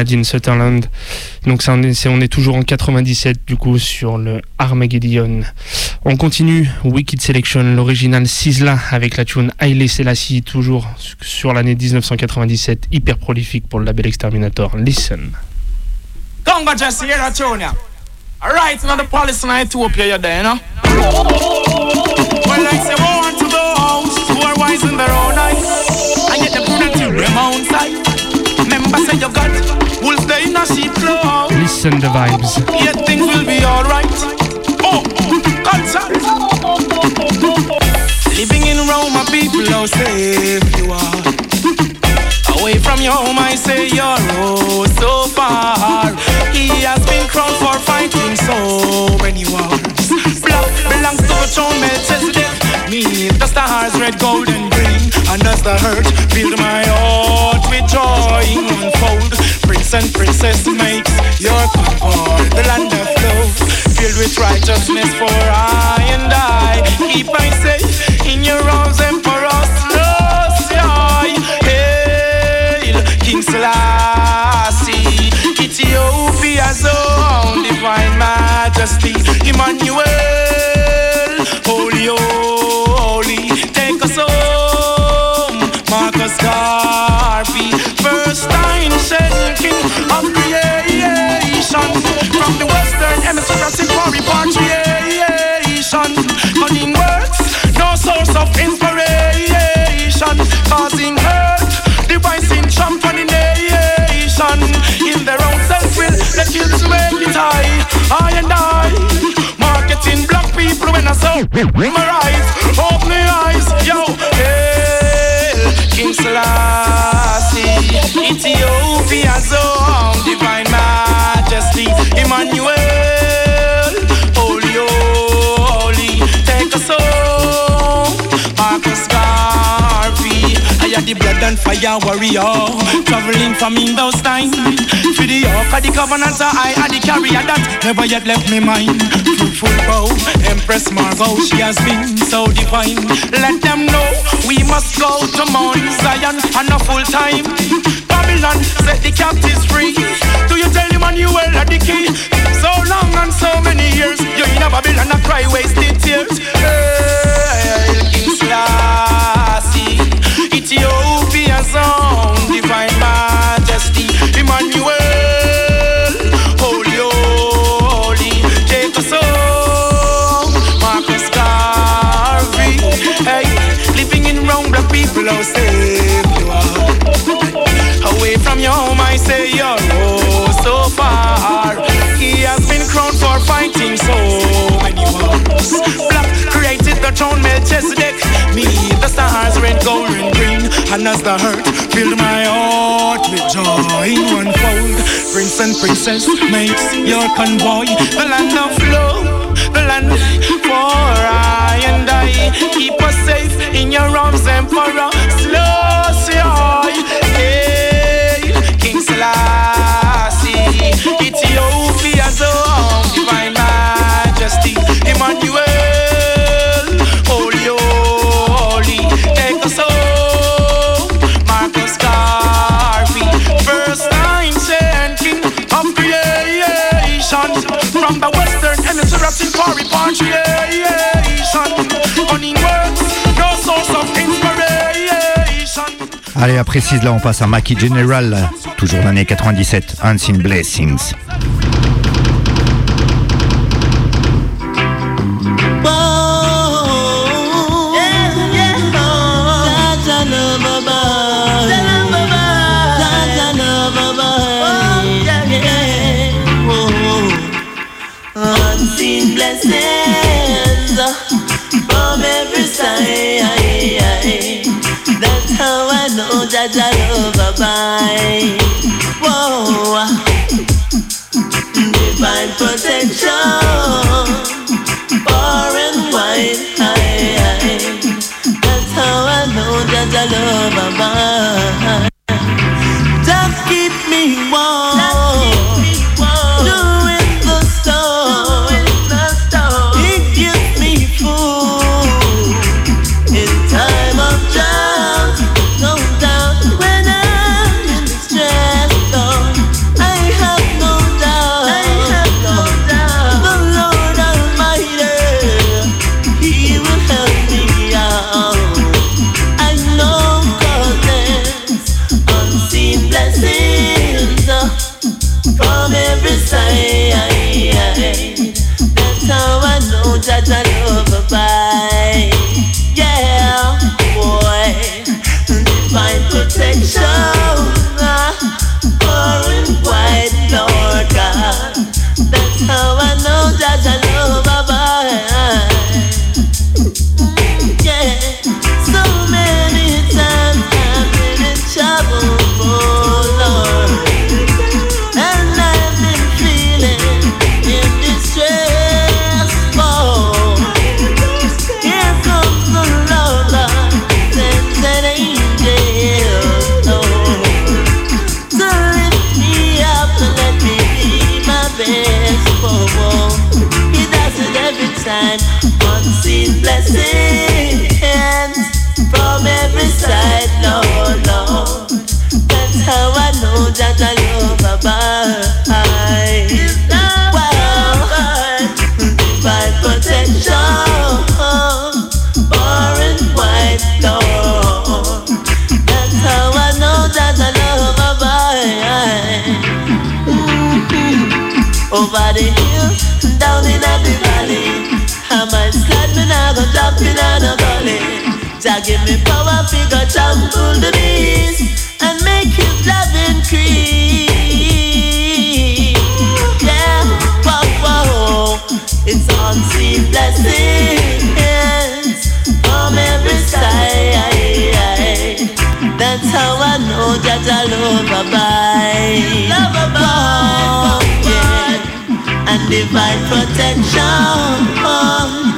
Nadine Sutherland. Donc ça, on, est, on est toujours en 97 du coup sur le Armageddon. On continue Wicked Selection, l'original Sisla avec la tune Haile Selassie, toujours sur l'année 1997, hyper prolifique pour le label Exterminator. Listen. Congo Jesse, here at Junior. All right, now the police in Ethiopia, you're there, you know? Well, I say, woe unto those who are wise in their own eyes. I get the prudent to them sight. Remember, say, you got wolves there in a sheep clothes. Listen the vibes. Yet things will be alright. Oh, concert. Living in Rome, my people, how safe you are. Away from your home, I say you're oh so far. He has been crowned for fighting so many wars. Black belongs to the throne, Melchizedek. Me, the stars, red, gold, and green. And as the hurt filled my heart with joy unfold. And princess makes your concord the land of love. Filled with righteousness for I and I. Keep I safe in your arms, Emperor Selassie. Hail, King Selassie. Ethiopia's own divine majesty. Emmanuel, high. I and I, marketing black people when I saw my eyes. Open the eyes, yo, hail, King Selassie, Ethiopia's own divine majesty, Emmanuel, the blood and fire warrior, traveling from in those times. For the ark of the covenant, so I had the carrier that never yet left me mind. Fruitful bow, Empress Margot, she has been so divine. Let them know we must go to Mount Zion on a full time. Babylon set the captives free. Do you tell him and you well at the key? So long and so many years, you in a Babylon a cry wasted tears. King Selassie, Ethiopia's own divine majesty, Emmanuel, as the hurt filled my heart with joy one fold. Prince and princess makes your convoy the land of love, the land for I and I. Keep us safe in your arms, Emperor. Slow, Allez, à précise là, on passe à Mackie General, toujours l'année 97, Unseen Blessings. I love that I love abide. Yeah, and divine protection. Far oh,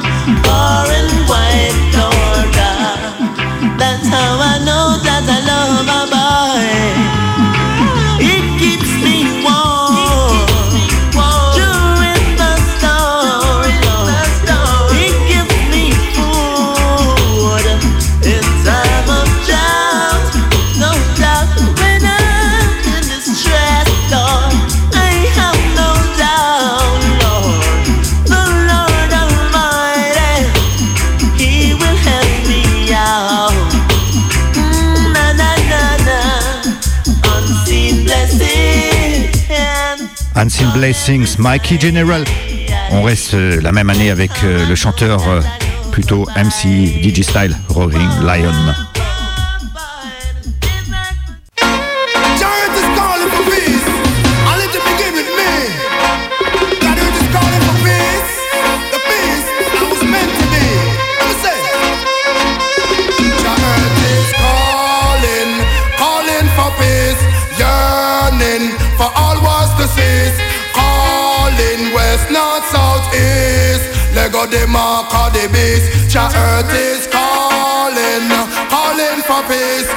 Blessings, Mikey General. On reste euh, la même année avec euh, le chanteur euh, plutôt MC DJ Style, Roaring Lion. The beast. Earth is calling, calling for peace.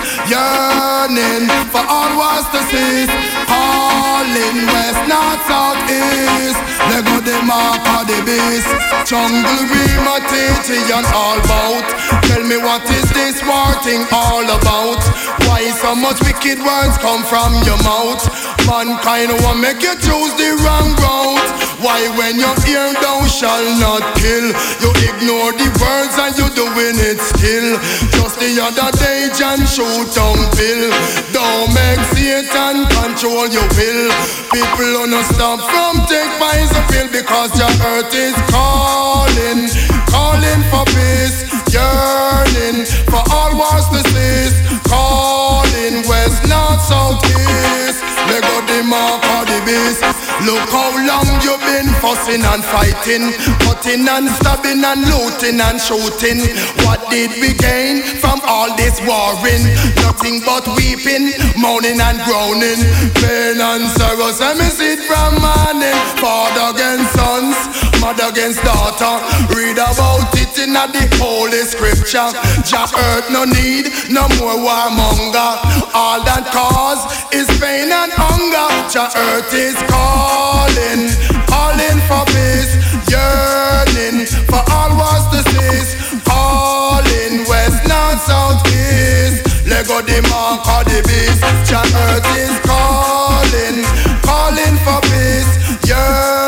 Yearning for all wars to cease. Calling west, north, south, east. Lego the mark of the beast. Jungle Rima, Titi and all bout. Tell me what is this war thing all about? Why so much wicked words come from your mouth? Mankind want make you choose the wrong route. Why when you hear thou shall not kill? You ignore the words and you doing it still. Just the other day John shoot down Bill. Don't make Satan control your will. People wanna stop from take minds of because your earth is calling, calling for peace, yearning for all wars to cease, of the. Look how long you've been fussing and fighting, cutting and stabbing and looting and shooting. What did we gain from all this warring? Nothing but weeping, moaning and groaning, pain and sorrow. Let me it from morning, father against sons, mother against daughter. Read about it in the holy scripture. Jah earth no need no more warmonger. All that cause is pain and hunger. Jah earth is calling, calling for peace, yearning for all wars to cease. Calling west, north, south, east. Lego the mark of the beast. Jah earth is calling, calling for peace, yearning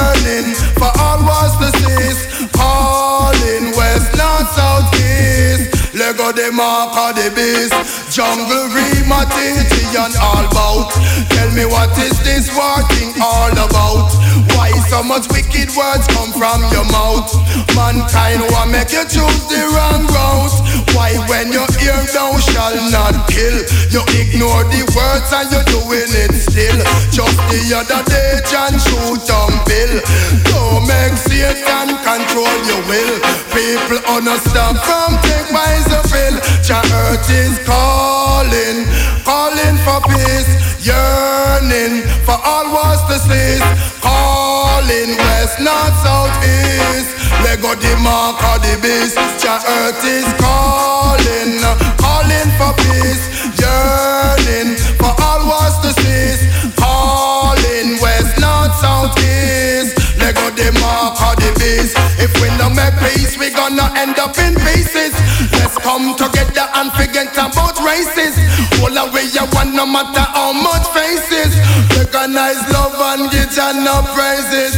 east. Lego the mark of the beast. Jungle Rima, Titi and all bout. Tell me what is this war thing all about? Why so much wicked words come from your mouth? Mankind want make you choose the wrong route. Why when you hear thou shall not kill? You ignore the words and you're doing it still. Just the other day John shoot down Bill. Don't make Satan control your will. People understand from take minds pill. Jah earth is calling, calling for peace, yearning for all wars to cease. Calling west, north, south, east. Lego the mark of the beast. Jah earth is calling, calling for peace, yearning for all wars to cease. Calling west, north, south, east. Lego the the mark of the beast. If we no make peace, we gonna end up in pieces. Let's come together and forget about races. All away you want no matter how much faces. Recognize love and get your no praises.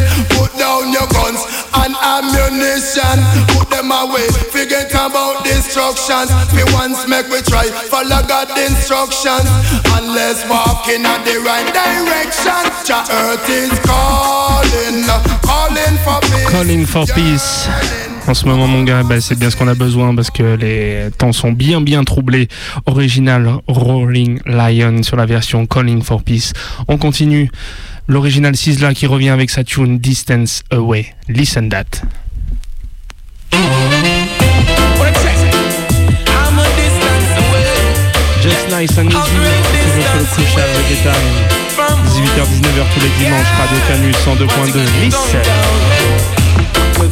Calling for Peace. En ce moment, mon gars, bah, c'est bien ce qu'on a besoin parce que les temps sont bien, bien troublés. Original Rolling Lion sur la version Calling for Peace. On continue. L'original Sizzla qui revient avec sa tune Distance Away. Listen that. Just nice and easy. Toujours sur le Crucial Reggae Time. 18h-19h tous les dimanches. Radio Canus 102.2. Listen. The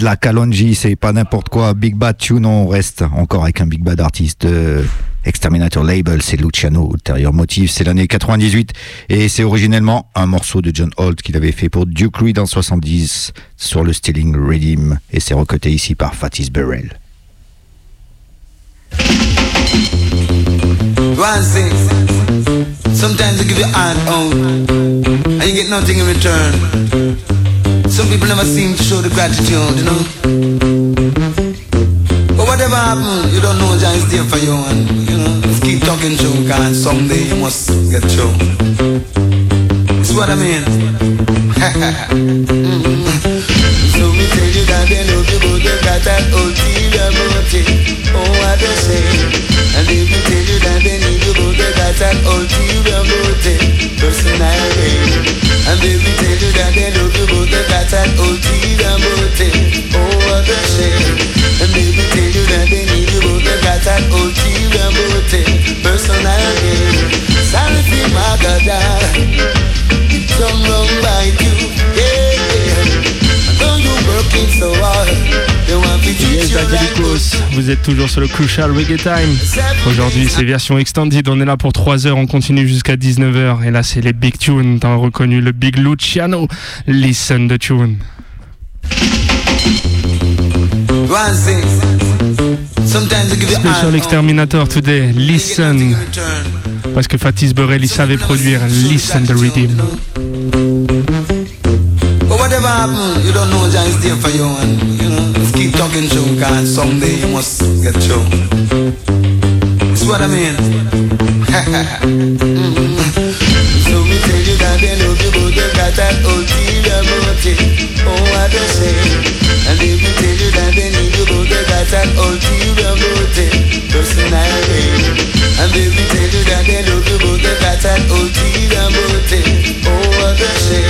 ouais, Sizzla Kalonji, c'est pas n'importe quoi. Big Bad Tune, on reste encore avec un Big Bad artiste. euh, Exterminator Label, c'est Luciano. Ulterior Motif, c'est l'année 98. Et c'est originellement un morceau de John Holt qu'il avait fait pour Duke Reed en 70 sur le Stealing Redeem. Et c'est recoté ici par Fatis Burrell. Some people never seem to show the gratitude, you know. But whatever happens, you don't know Jah is there for you and you know, just keep talking to cause someday you must get through. That's what I mean. (laughs) So me tell you that they you but they got that ulterior motive. Oh what a shame. And if you tell you that they need you but they got that ulterior motive. Personal gain. And if you tell you that they love you that ulterior motive. Oh what a shame. And you tell you that they need you but they got that ulterior motive. Personal gain. Sorry for my God. Some wrong by you. Yeah, yeah. I know you working so hard. Vous êtes toujours sur le Crucial Reggae Time. Aujourd'hui, c'est version extended. On est là pour 3 heures, on continue jusqu'à 19h. Et là, c'est les Big Tunes. T'as reconnu le Big Luciano. Listen the tune. Special Exterminator today. Listen. Parce que Fatis Burrell, il savait produire. Listen the rhythm. But whatever happens, you don't know Jah is there for you and you know, just keep talking to him someday you must get through. That's what I mean. (laughs) So me tell you that they love you but they got that ulterior motive. Oh what they say. And if you tell you that they need you but they got that ulterior motive. Personality. And if you tell you that they love you but they got that ulterior motive. Oh what they say.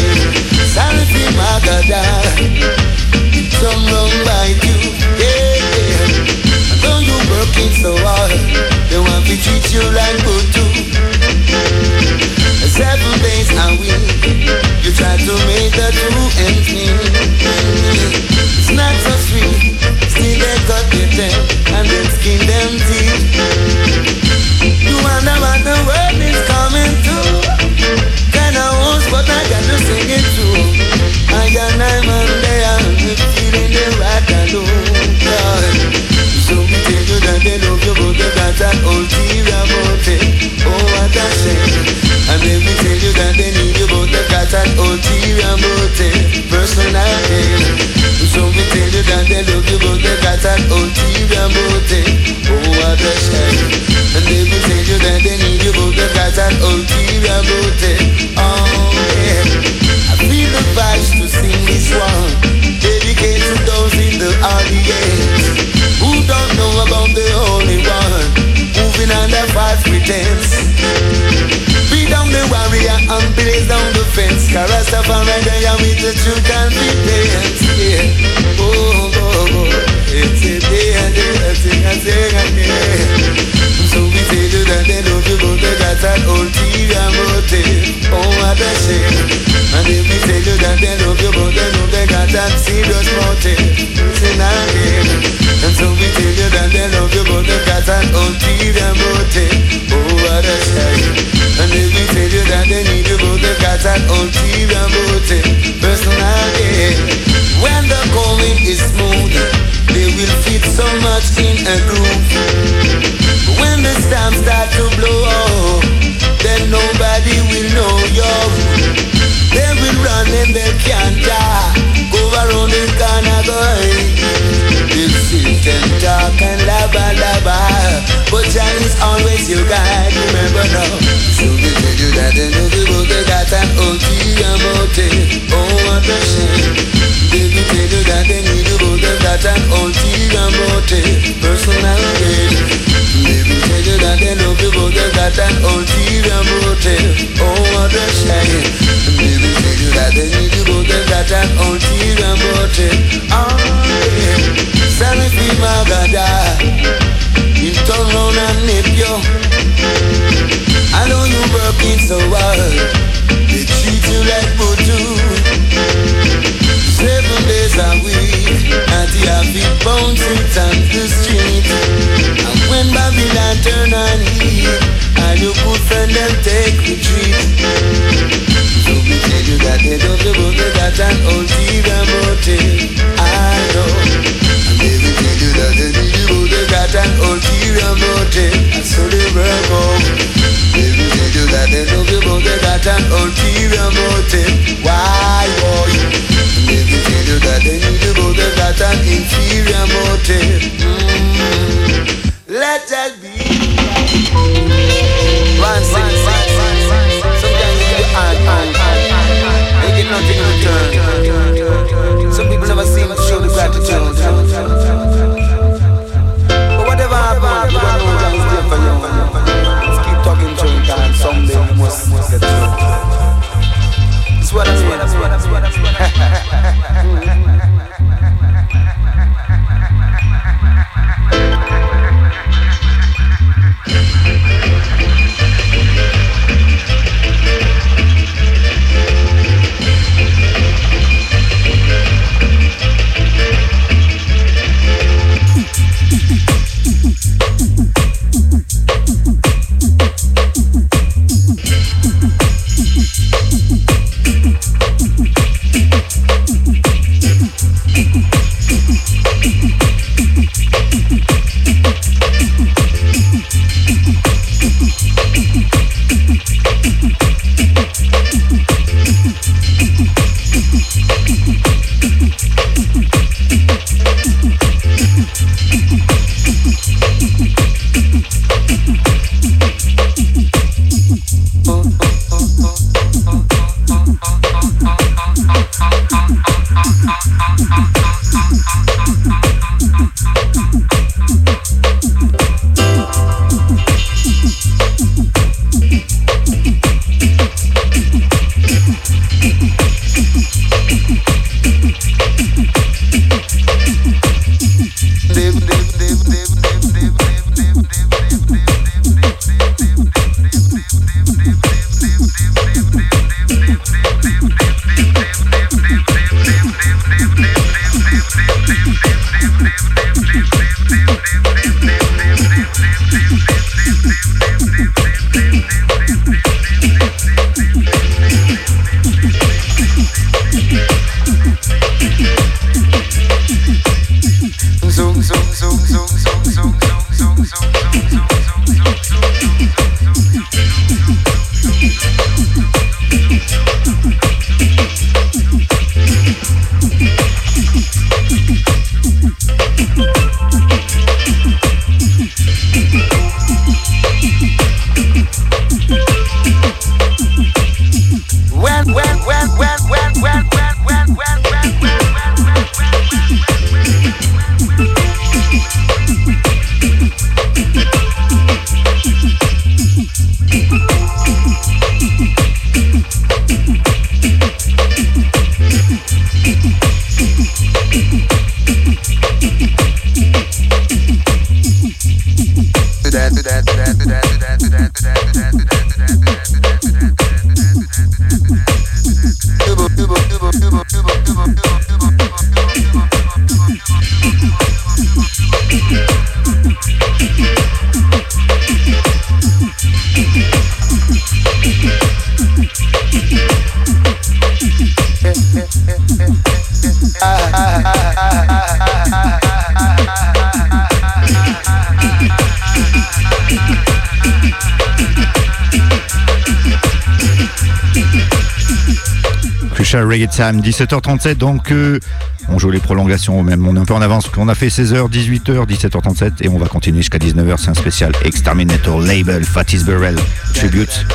Sam, 17h37 donc euh, on joue les prolongations même, on est un peu en avance, on a fait 16h, 18h, 17h37 et on va continuer jusqu'à 19h, c'est un spécial Exterminator Label, Fatis Burrell, Tribute.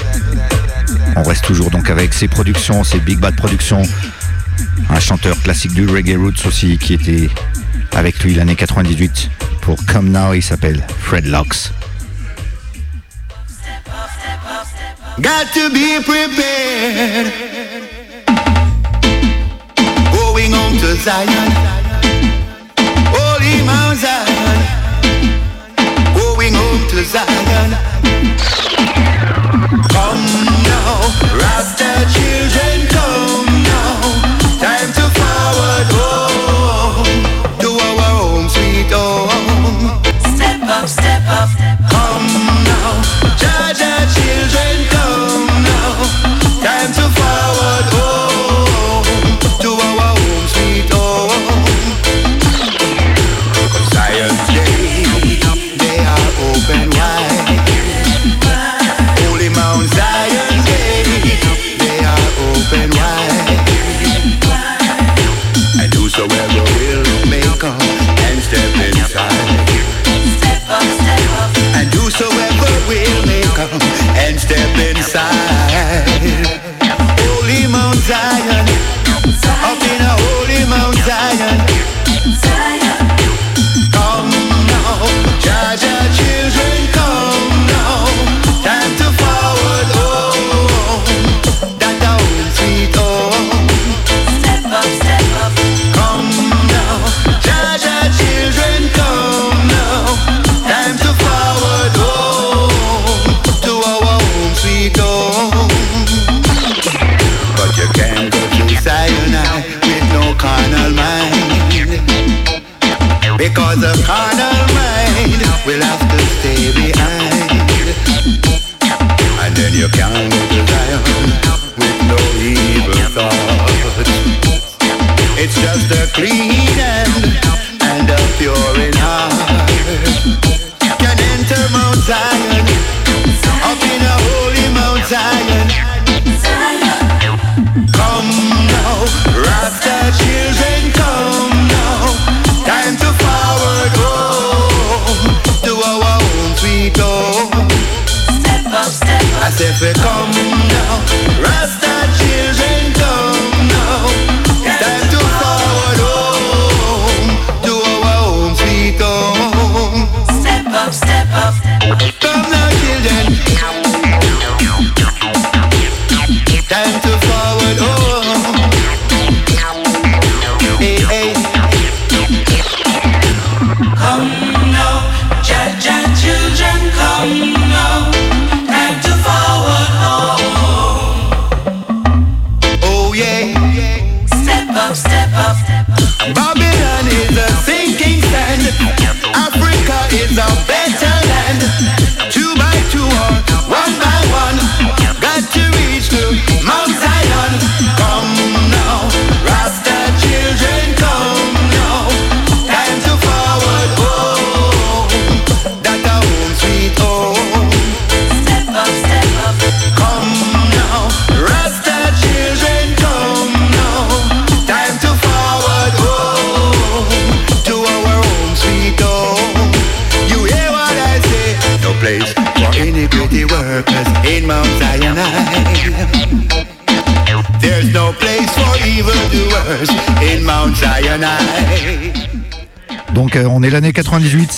On reste toujours donc avec ses productions, ses Big Bad Productions, un chanteur classique du reggae roots aussi qui était avec lui l'année 98 pour Come Now, il s'appelle Fred Locks. Got to be prepared. Zion.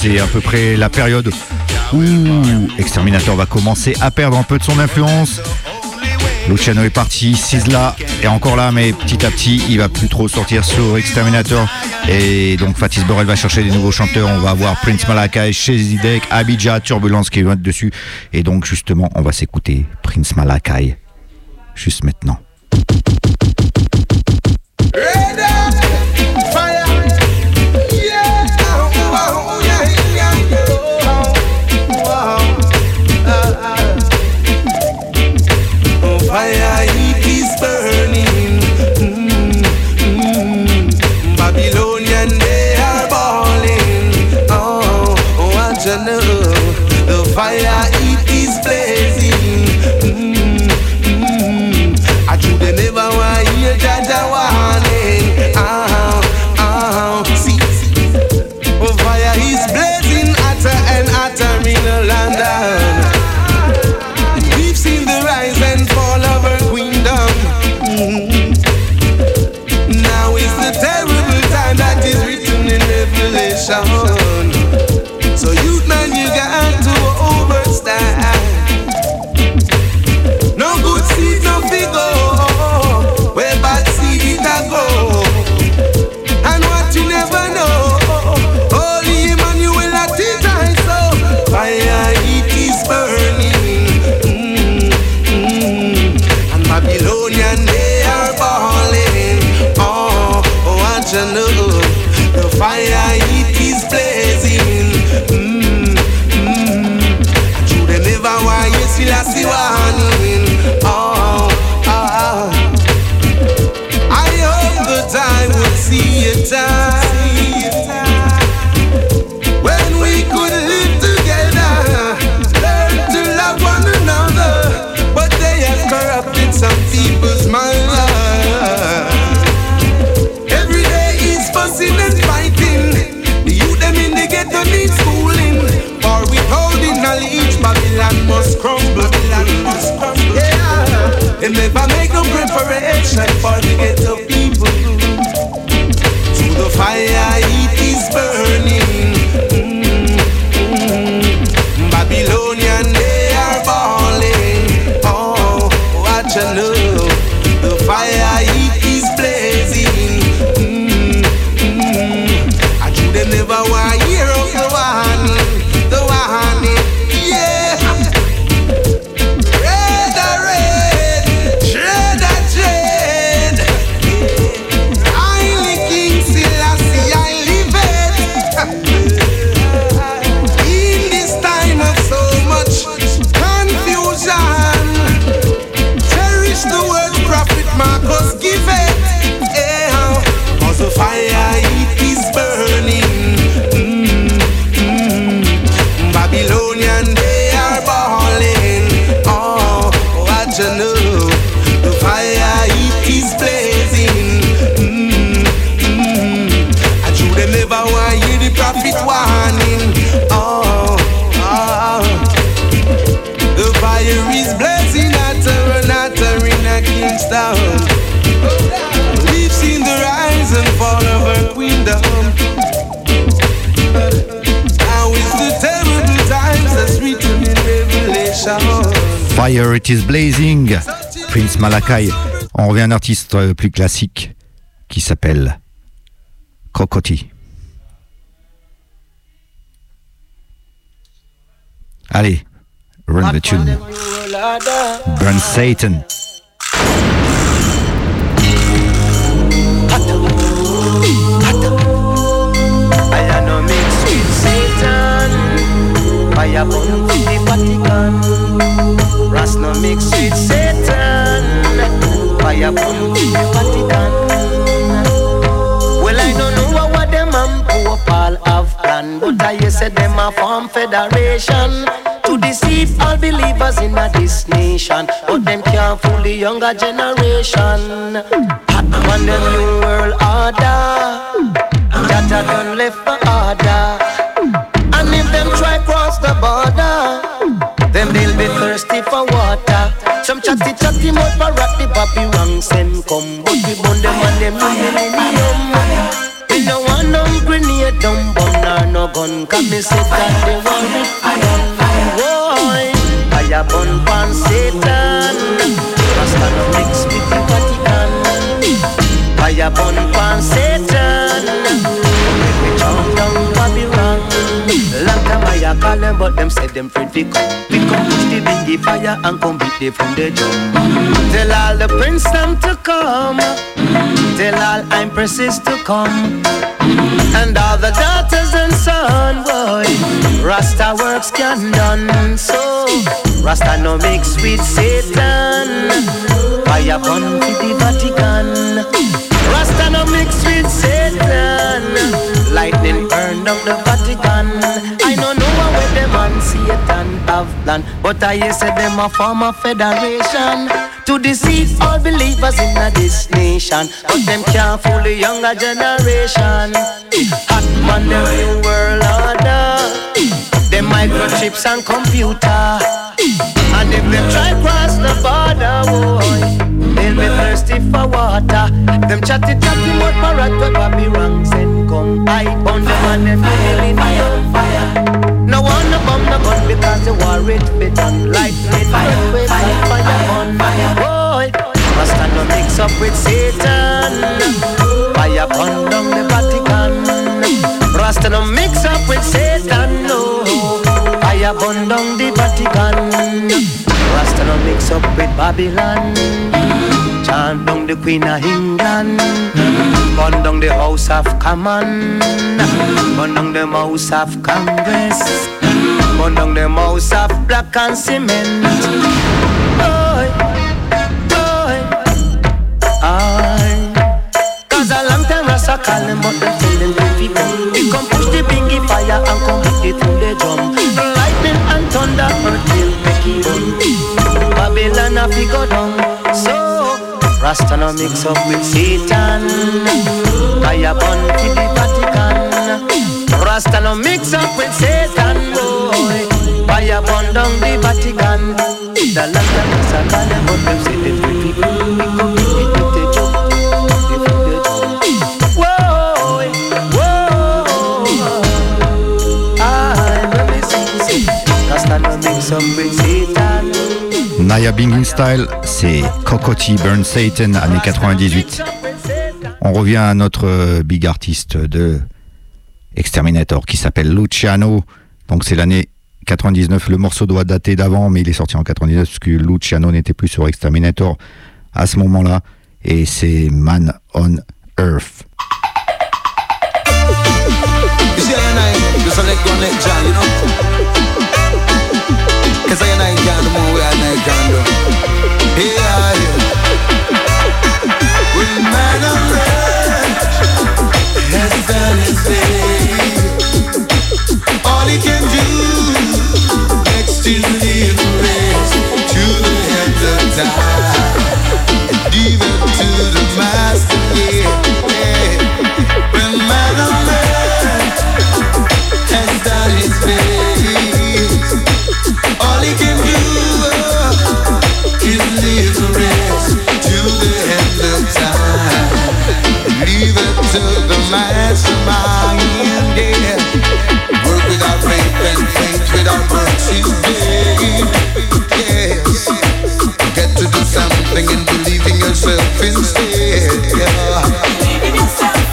c'est à peu près la période où Exterminator va commencer à perdre un peu de son influence. Luciano est parti, Sizzla est encore là, mais petit à petit, il va plus trop sortir sur Exterminator. Et donc, Fatis Borel va chercher des nouveaux chanteurs. On va avoir Prince Malakai, chez Zidek, Abidja, Turbulence qui vont être dessus. Et donc, justement, on va s'écouter Prince Malakai juste maintenant. inspiration. I forget Fire It Is Blazing, Prince Malakai. On revient à un artiste euh, plus classique qui s'appelle Crocody. Allez, run the tune. Burn Satan. I am Vatican. Ras no mix with Satan. Fire with the Vatican. Well, I don't know what them and Pope Paul have planned, but I say them a form federation to deceive all believers in this nation, but them can't fool the younger generation. On the new world order. That done left for order. Chatty chatty for rat the papi wrong send come, but we burn them and them new millennium. We no want no grenade, don't burn or no gun, cause me say that they want it. Boy, fire burn pan Satan. Rasta no mix with the Vatican. Fire burn pan Satan. A call them, but them said them afraid fi come. We come push the bingy fire and come beat they from the jump. Tell all the prince them to come. Tell all empresses to come. And all the daughters and son, boy. Rasta works can done. So Rasta no mix with Satan. Fire burn with the Vatican. Rasta no mix with Satan. Lightning burn down the Vatican. Have plan, but I hear say them a form a federation to deceive all believers in this nation. But them can't fool the younger generation. Hot man, the new world order. Them microchips and computer. And if them try cross the border, boy, they'll be thirsty for water. Them chatty chatty mouth parrot where Bobby wrong send come. I on them and them feeling fire. No one no bomb no gun because the war it be done. Lightning earthquake and fire on. Fire. Boy, Rasta no mix up with Satan. Fire burn down the Vatican. Rasta no mix up with Satan. No. Fire burn down the Vatican. No mix up with Babylon. Chant down the Queen of England. Burn down the House of Common. Burn down the House of Congress. Burn down the House of Black and Cement. Boy, boy, aye. Cause a long time Rasta call them but them tell them if he come He come push the bingy fire and come hit it through the drum Lightning and thunder earth will make it run Babylon a fi go down. So Rasta no mix up with Satan. Buy a burn fi the Vatican. Rasta no mix up with Satan, boy. Buy a burn down the Vatican. The last land that is a garden, but them say they free people. We come to the dirty joke. Some with Naya Bingin Style, c'est Cocotti Burn Satan, année 98. On revient à notre euh, big artiste de Exterminator qui s'appelle Luciano. Donc c'est l'année 99. Le morceau doit dater d'avant, mais il est sorti en 99 parce que Luciano n'était plus sur Exterminator à ce moment-là. Et c'est Man on Earth. die instead.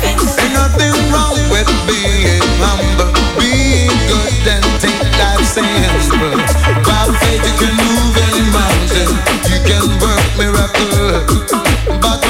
Ain't nothing wrong with being humble, being good and taking life sense. But by faith you can move any mountain, you can work miracles. But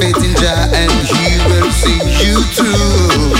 faith in Jah and He will see you through.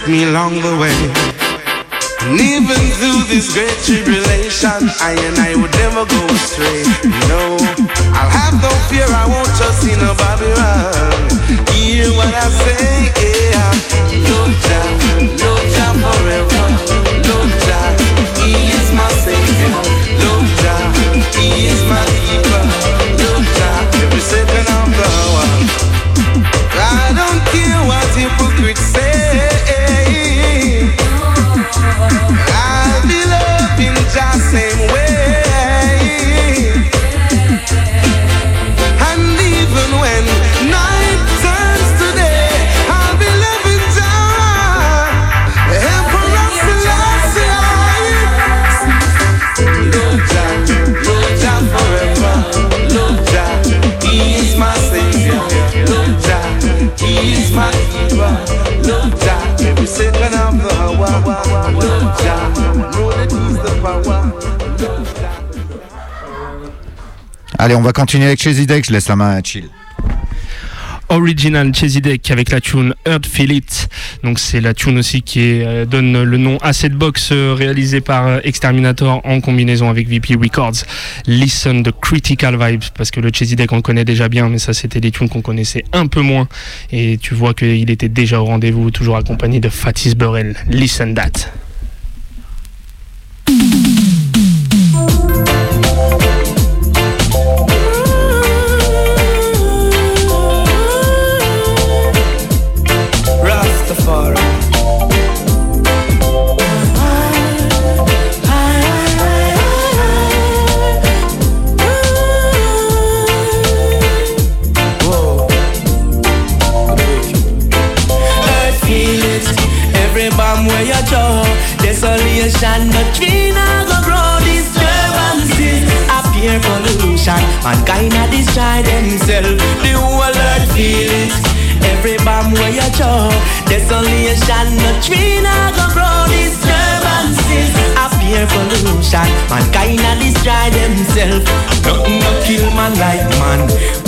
Protect me along the way. Va continuer avec Chesy Deck, je laisse la main à Chill. Original Chesidek avec la tune Earth Feel. Donc c'est la tune aussi qui euh, donne le nom à cette box euh, réalisée par euh, Exterminator en combinaison avec VP Records. Listen the Critical Vibes parce que le Chesidek on le connaît déjà bien mais ça c'était des tunes qu'on connaissait un peu moins et tu vois qu'il était déjà au rendez-vous toujours accompagné de Fatis Burrell. Listen that. Man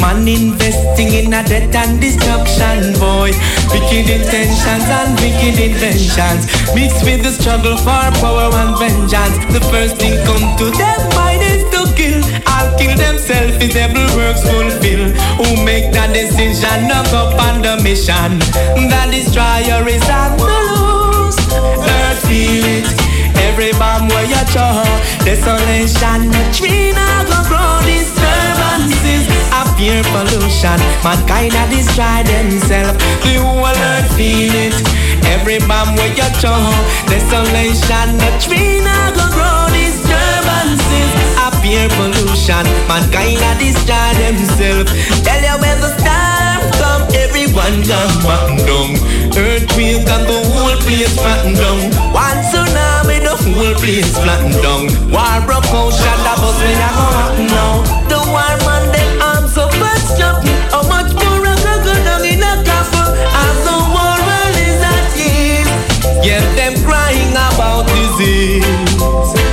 man. Investing in a death and destruction, boy. Wicked intentions and wicked inventions. Mixed with the struggle for power and vengeance. The first thing come to them mind is to kill. I'll kill themselves if devil works fulfill. Who make that decision, knock up on the mission. The destroyer is on the loose. Earth feel it. Every bomb where you throw, desolation, the tree not go grow disturbances. Appear pollution, mankind a destroy themselves. The whole earth feel it. Every bomb where you throw, desolation, the tree not go grow disturbances. Appear pollution, mankind a destroy themselves. Tell you when the storm come, everyone come back down. Earthquake and the whole place flatten down. One tsunami, the whole place flatten down. War broke out, shot the bus, we not go happen now. The war man, them arms and jumping. How much more go down in a? As the is them about disease.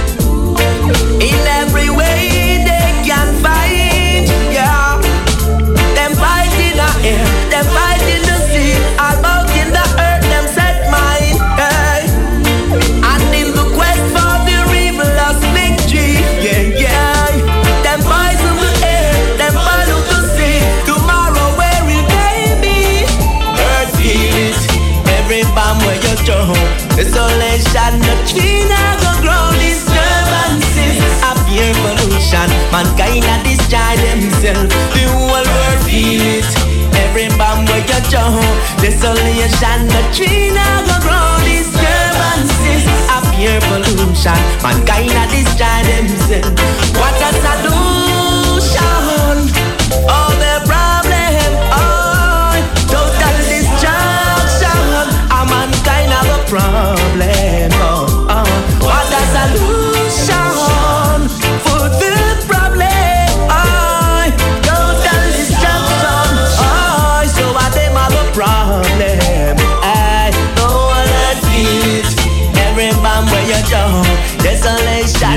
looking at this child. The whole world feel it. Every bomb where you jump, desolation, the tree now go grow. Disturbances, a pure pollution. Mankind at this child. What does I do?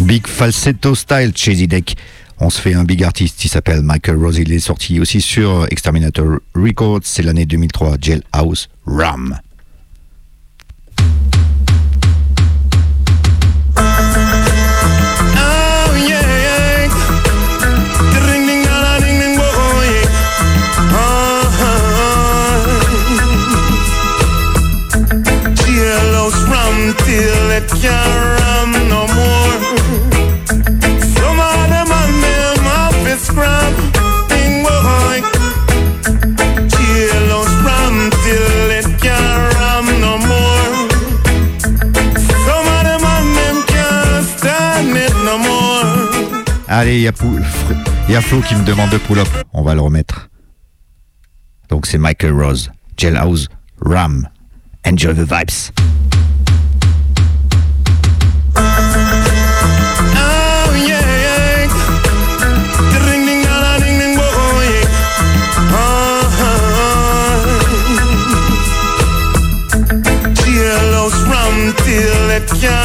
Big falsetto style Chasey Deck. On se fait un big artiste, il s'appelle Michael Rose, il est sorti aussi sur Exterminator Records, c'est l'année 2003, Jailhouse Ram. Allez, il y, a Flo qui me demande de pull-up, on va le remettre. Donc c'est Michael Rose, Jailhouse Ram. Enjoy the vibes. Yeah,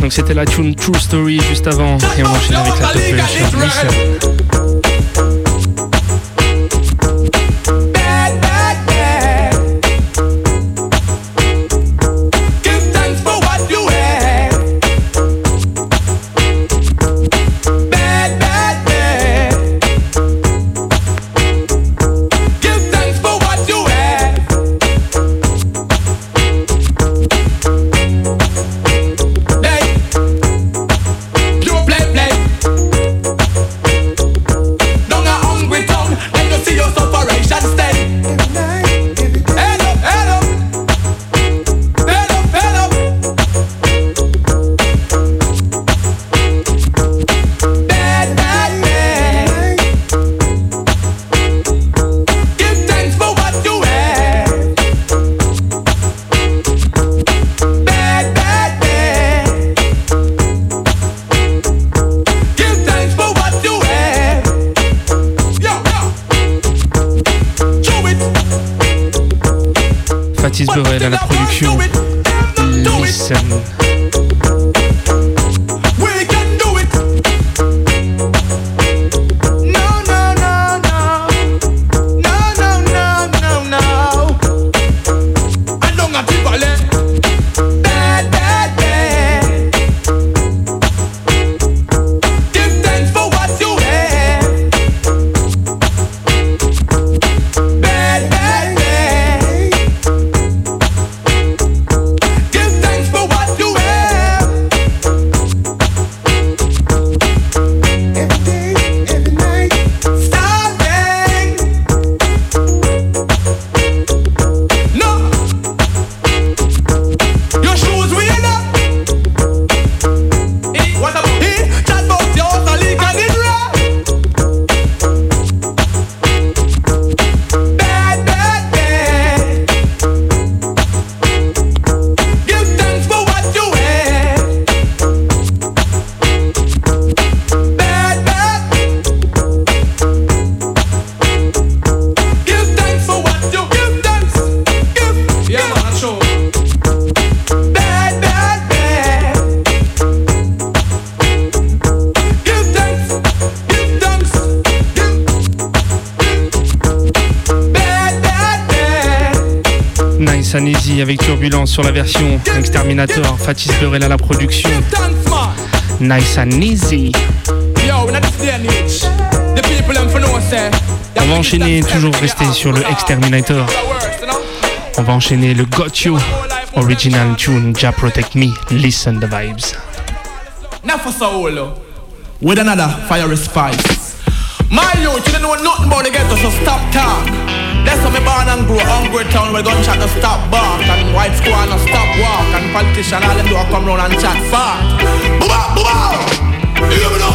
Donc c'était la tune True Story juste avant. Et on enchaîne avec la top sur la version Exterminator. Fatis Burrell à la production. Nice and Easy. On va enchaîner, toujours rester sur le Exterminator. On va enchaîner le Got You Original Tune Ja Protect Me. Listen the vibes. With another spice. My youth, you don't know nothing about the ghetto, so stop talk. That's how me born and grow, hungry town where gunshot no stop bark. And white squad no stop walk. And politician all them do a come round and chat fart Booba, booba, you hear me now?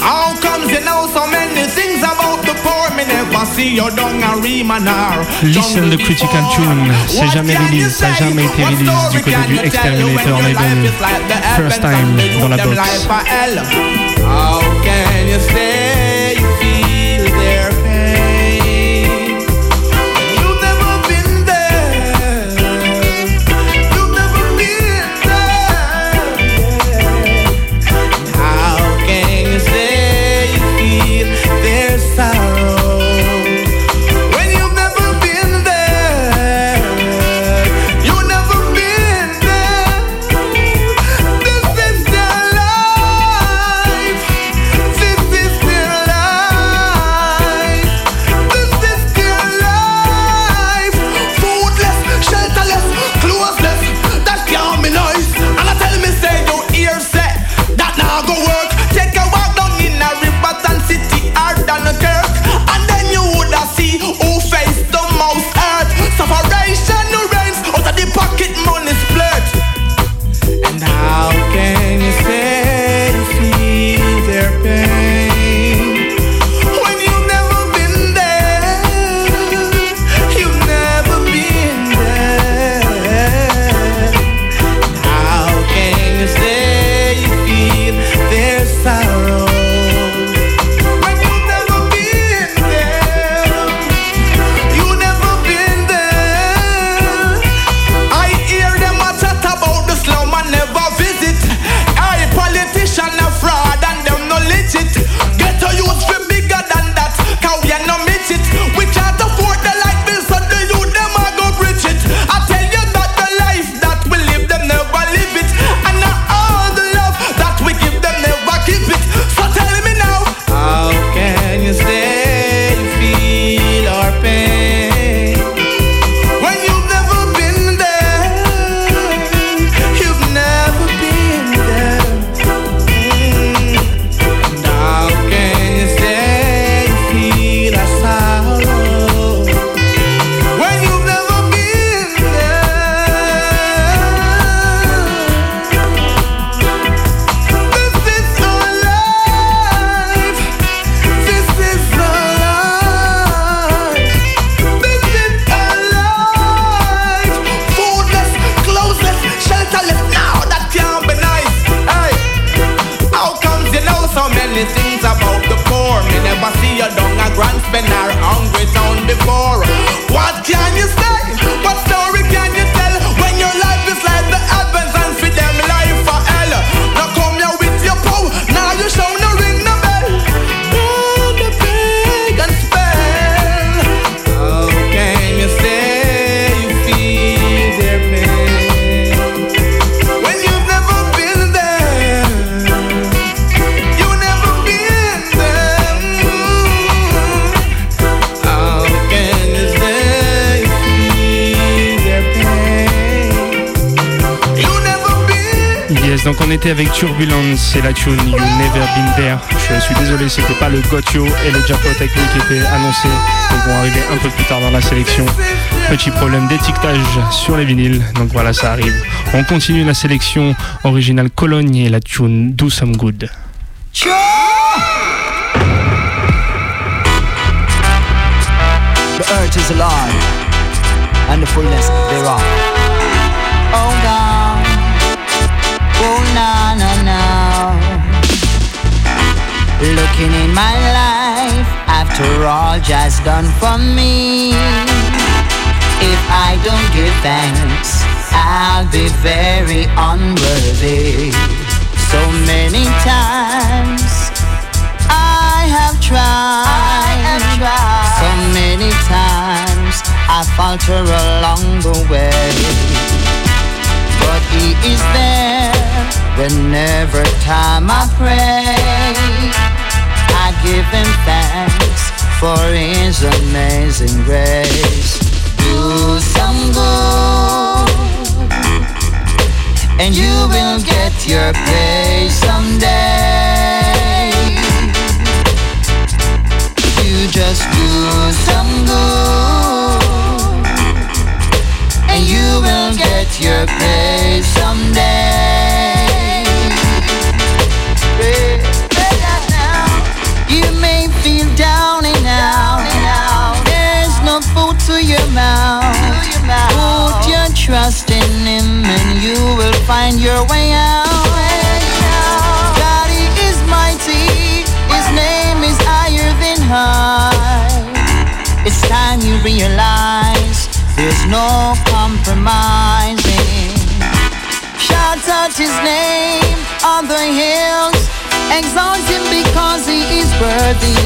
How comes you know so many things about the poor? Me never see you down a Remanar Listen the Critical Tune. C'est jamais release, ça a jamais été release du côté du Exterminator. First time dans la box. How can you say Avec Turbulence, c'est la tune You Never Been There. Je suis désolé, c'était pas le Gotyo et le Japo Technique qui étaient annoncés. Ils vont arriver un peu plus tard dans la sélection. Petit problème d'étiquetage sur les vinyles, donc voilà, ça arrive. On continue la sélection originale Cologne et la tune Do Some Good. Is alive, and the fullness. Oh Looking in my life, after all just done for me. If I don't give thanks, I'll be very unworthy. So many times I have tried, I have tried. so many times I falter along the way. But He is there whenever time I pray. Give thanks for His amazing grace. Do some good, and you will get your pay someday. You just do some good, and you will get your pay someday. You mouth. Put your trust in Him, and you will find your way out. God is mighty. His name is higher than high. It's time you realize there's no compromising. Shout out his name on the hills. Exalt him because he is worthy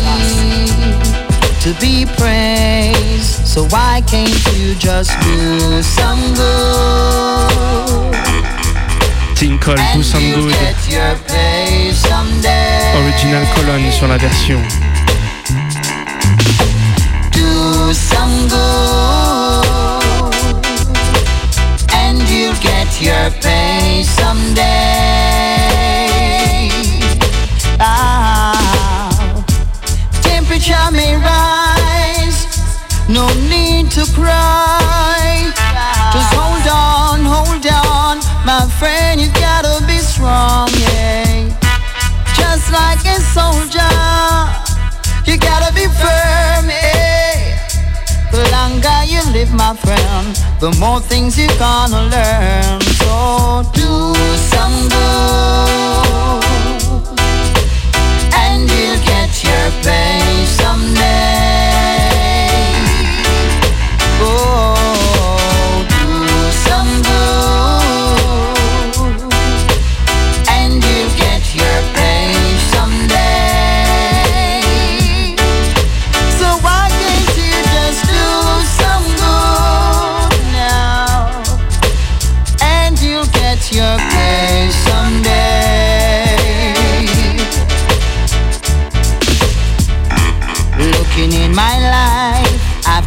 to be praised. So why can't you just do some good? Tinkle, Do Some Good. Original Cologne sur la version. do some good and you'll get your pay someday. Ah, temperature may rise, no need to cry. Just hold on, hold on, my friend, you gotta be strong, yeah. Just like a soldier. You gotta be firm, eh? The longer you live, my friend, the more things you're gonna learn. So do some good, and you'll get your pay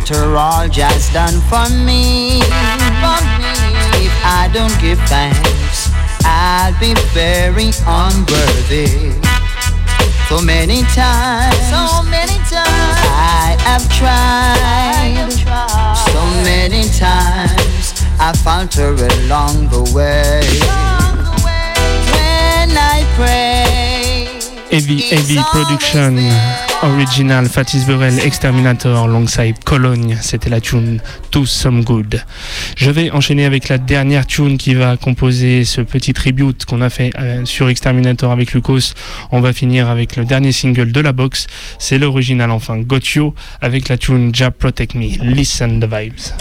after all just done for me. For me. If I don't give thanks, I'll be very unworthy. So many times, so many times I have tried. So many times I falter along the way. When I pray, Heavy Heavy Production Original Fatis Burrell Exterminator alongside Cologne, c'était la tune Do Some Good. Je vais enchaîner avec la dernière tune qui va composer ce petit tribute qu'on a fait euh, sur Exterminator avec Lucas. On va finir avec le dernier single de la box, c'est l'original enfin Gotyo avec la tune Ja Protect Me. Listen the vibes.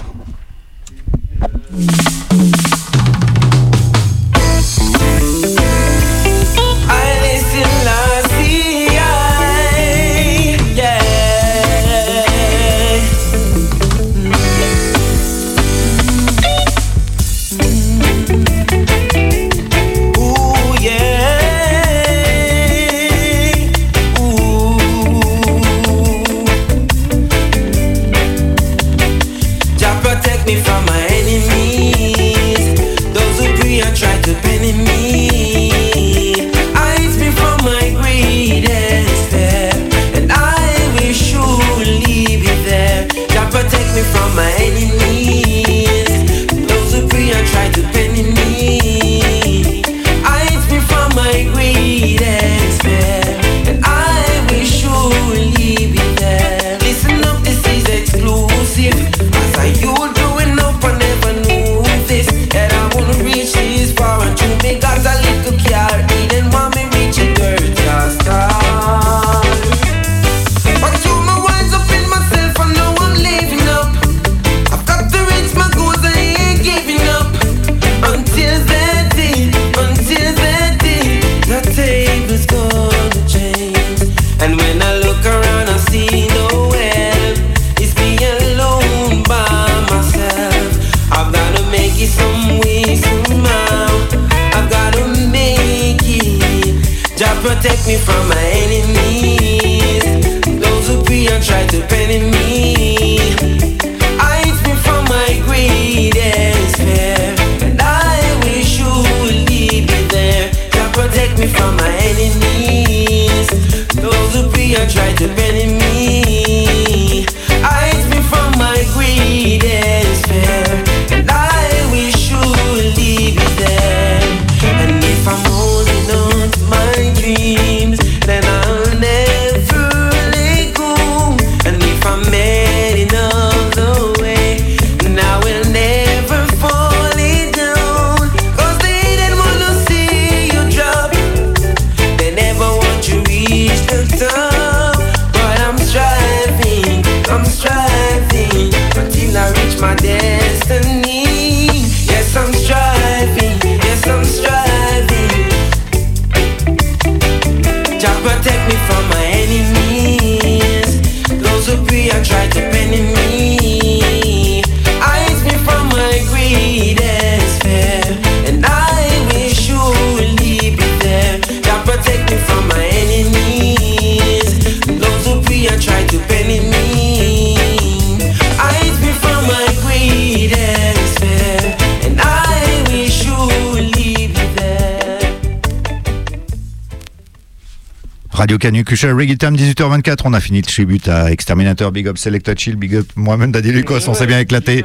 Radio Canu, Cushel, Reggae Time, 18h24. On a fini le tribute à Exterminator, Big Up Selecta Chill, Big Up Mohamed Daddy Lucas. On s'est bien éclaté.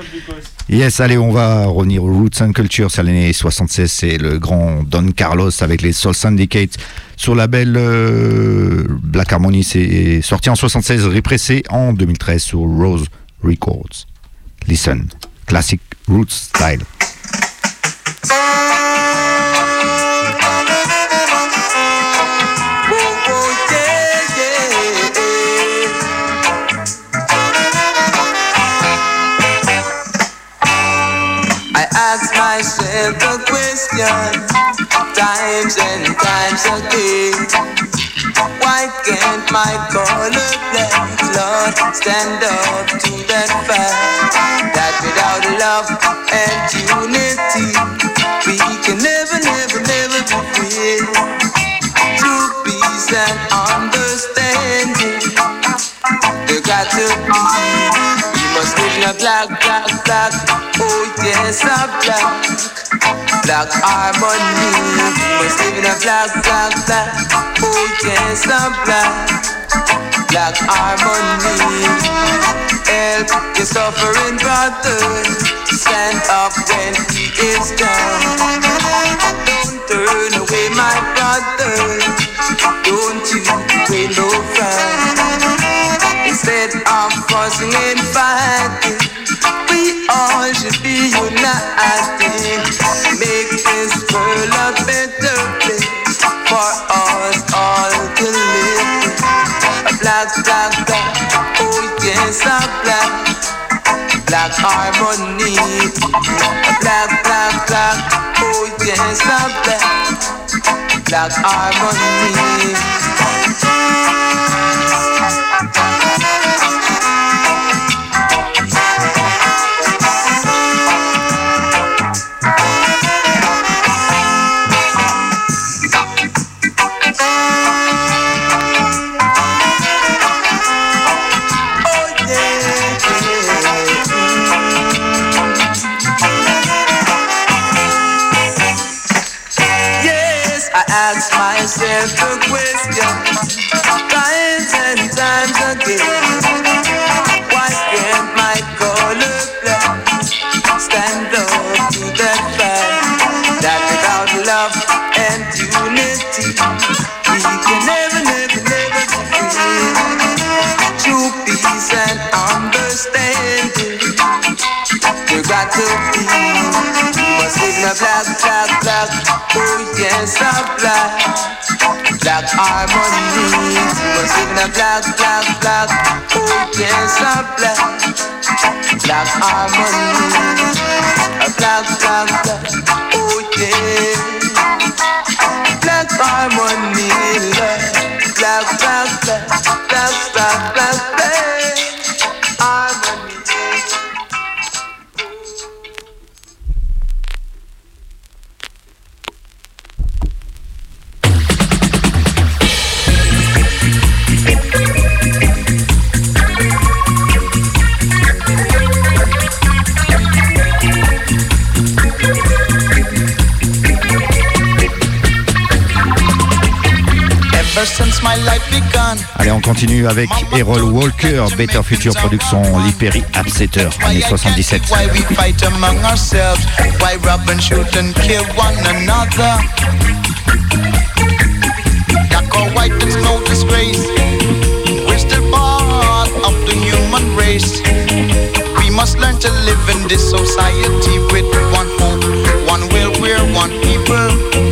Yes, allez, on va revenir aux Roots and Culture. C'est l'année 76. C'est le grand Don Carlos avec les Soul Syndicate sur la belle euh, Black Harmony. C'est sorti en 76, répressé en 2013 sur Rose Records. Listen, classic Roots style. Question times and times again. Why can't my color black Lord stand up to that fact that without love and unity we can never, never, never be free? True peace and understanding there got to be. In a black, black, black. Oh yes, a black, black harmony. Must live in a black, black, black. Oh yes, a black, black harmony. Help your suffering brother. Stand up when he is down. Don't turn away, my brother. Don't you of fussing and fighting, we all should be united. Make this world a better place for us all to live. A black, black, black, oh yes, a black, black harmony. A black, black, black, oh yes, a black, black harmony. Harmony. Live in a black, black, black. Oh yes, black, black harmony. A black, black, black. Allez, on continue avec Errol Walker, Better Future Production, Lee Perry, Upsetter, année 77. Why we fight among ourselves? Why rob and shoot and kill one another? Black or white, it's no disgrace. We're still part of the human race. We must learn to live in this society with one home, one will, we're one people.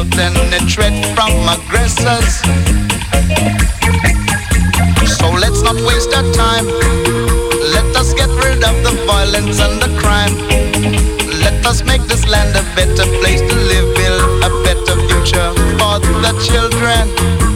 Without any threat from aggressors. So let's not waste our time. Let us get rid of the violence and the crime. Let us make this land a better place to live, build a better future for the children.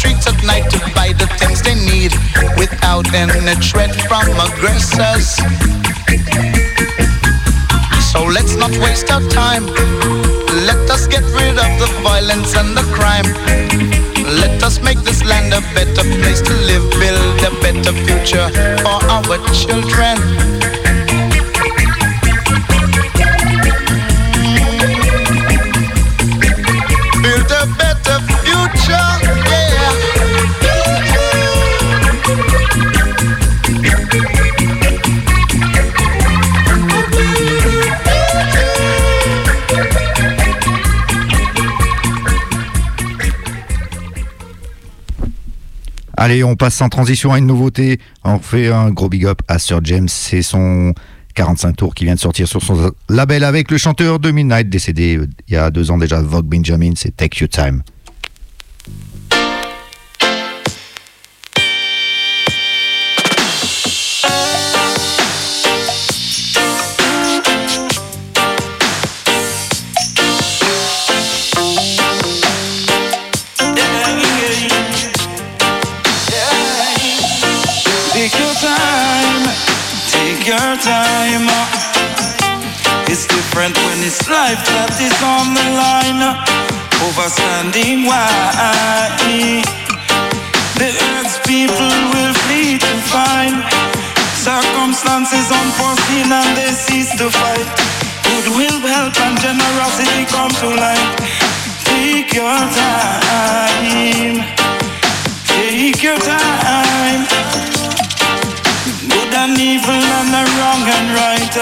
Streets at night to buy the things they need without any threat from aggressors. So let's not waste our time. Let us get rid of the violence and the crime. Let us make this land a better place to live, build a better future for our children. Allez, on passe sans transition à une nouveauté. On fait un gros big up à Sir James. C'est son 45 tours qui vient de sortir sur son label avec le chanteur de Midnight, décédé euh, il y a deux ans déjà, Vogue Benjamin. C'est Take Your Time. Why the earth's people will flee to find circumstances unforeseen and they cease to fight. Goodwill, help, and generosity come to light. Take your time. Take your time. Good and evil and the wrong and right.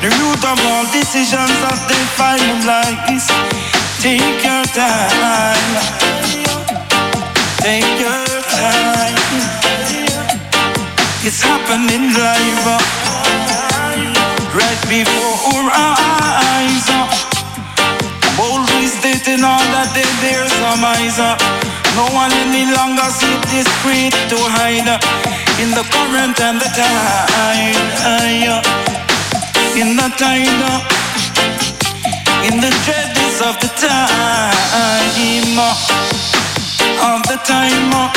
The root of all decisions that they find lies. Take your time. Take your time. It's happening live. Right before our eyes. Boldly stating all that they dare surmise. No one any longer see discreet to hide in the current and the tide. In the tide, in the of the time, of the time.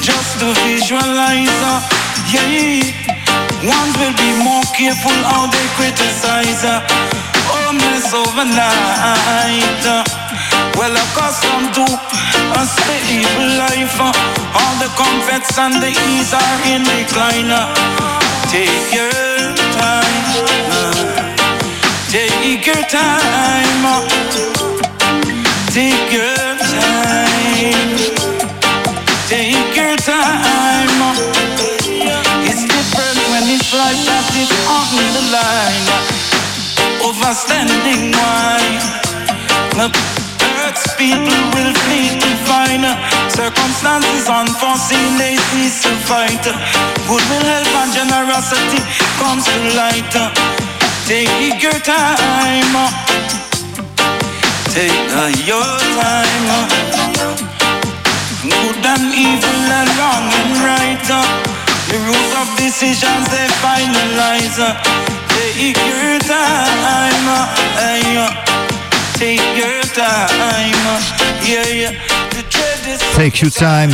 Just to visualize. Yeah, ones will be more careful how they criticize. uh, Homeless overnight. Well accustomed to a stable life. All the comforts and the ease are in decline. Take your time. Uh, Take your time. Take your time. Take your time. It's different when it's life that is on the line. Overstanding why the earth's people will flee to find circumstances unforeseen they cease to fight. Goodwill, help, and generosity comes to light. Take your time. Take your time. Good and evil and wrong and right. uh, The root of decisions they finalize. uh, Take your time. uh, Take your time. Yeah, yeah. Take your time.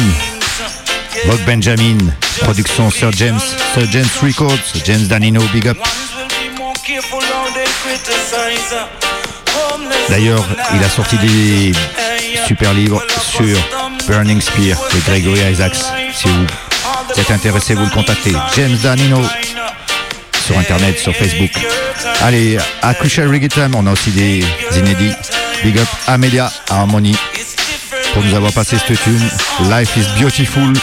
Bob Benjamin, production Sir James, Sir James Records, James Danino, big up. D'ailleurs, il a sorti des super livres sur Burning Spear de Gregory Isaacs. Si vous êtes intéressé, vous le contactez. James Danino sur internet, sur Facebook. Allez, à Crucial Reggae Time, on a aussi des inédits. Big up Amelia Harmony pour nous avoir passé cette tune. Life is Beautiful.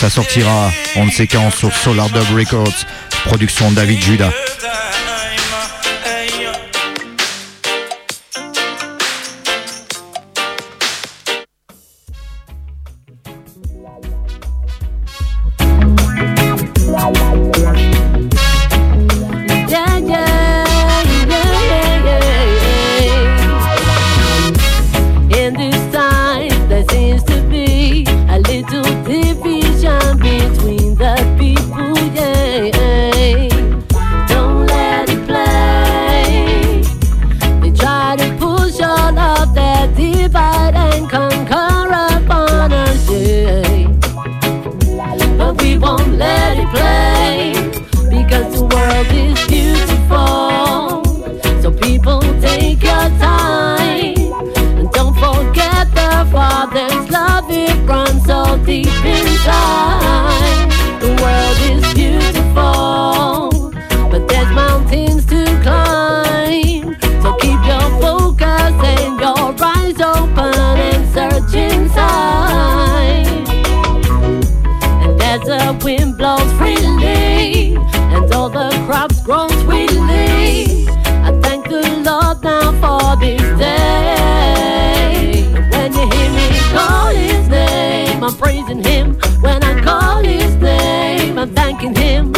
Ça sortira en séquence sur Solar Dub Records, production David Judah. Thanking Him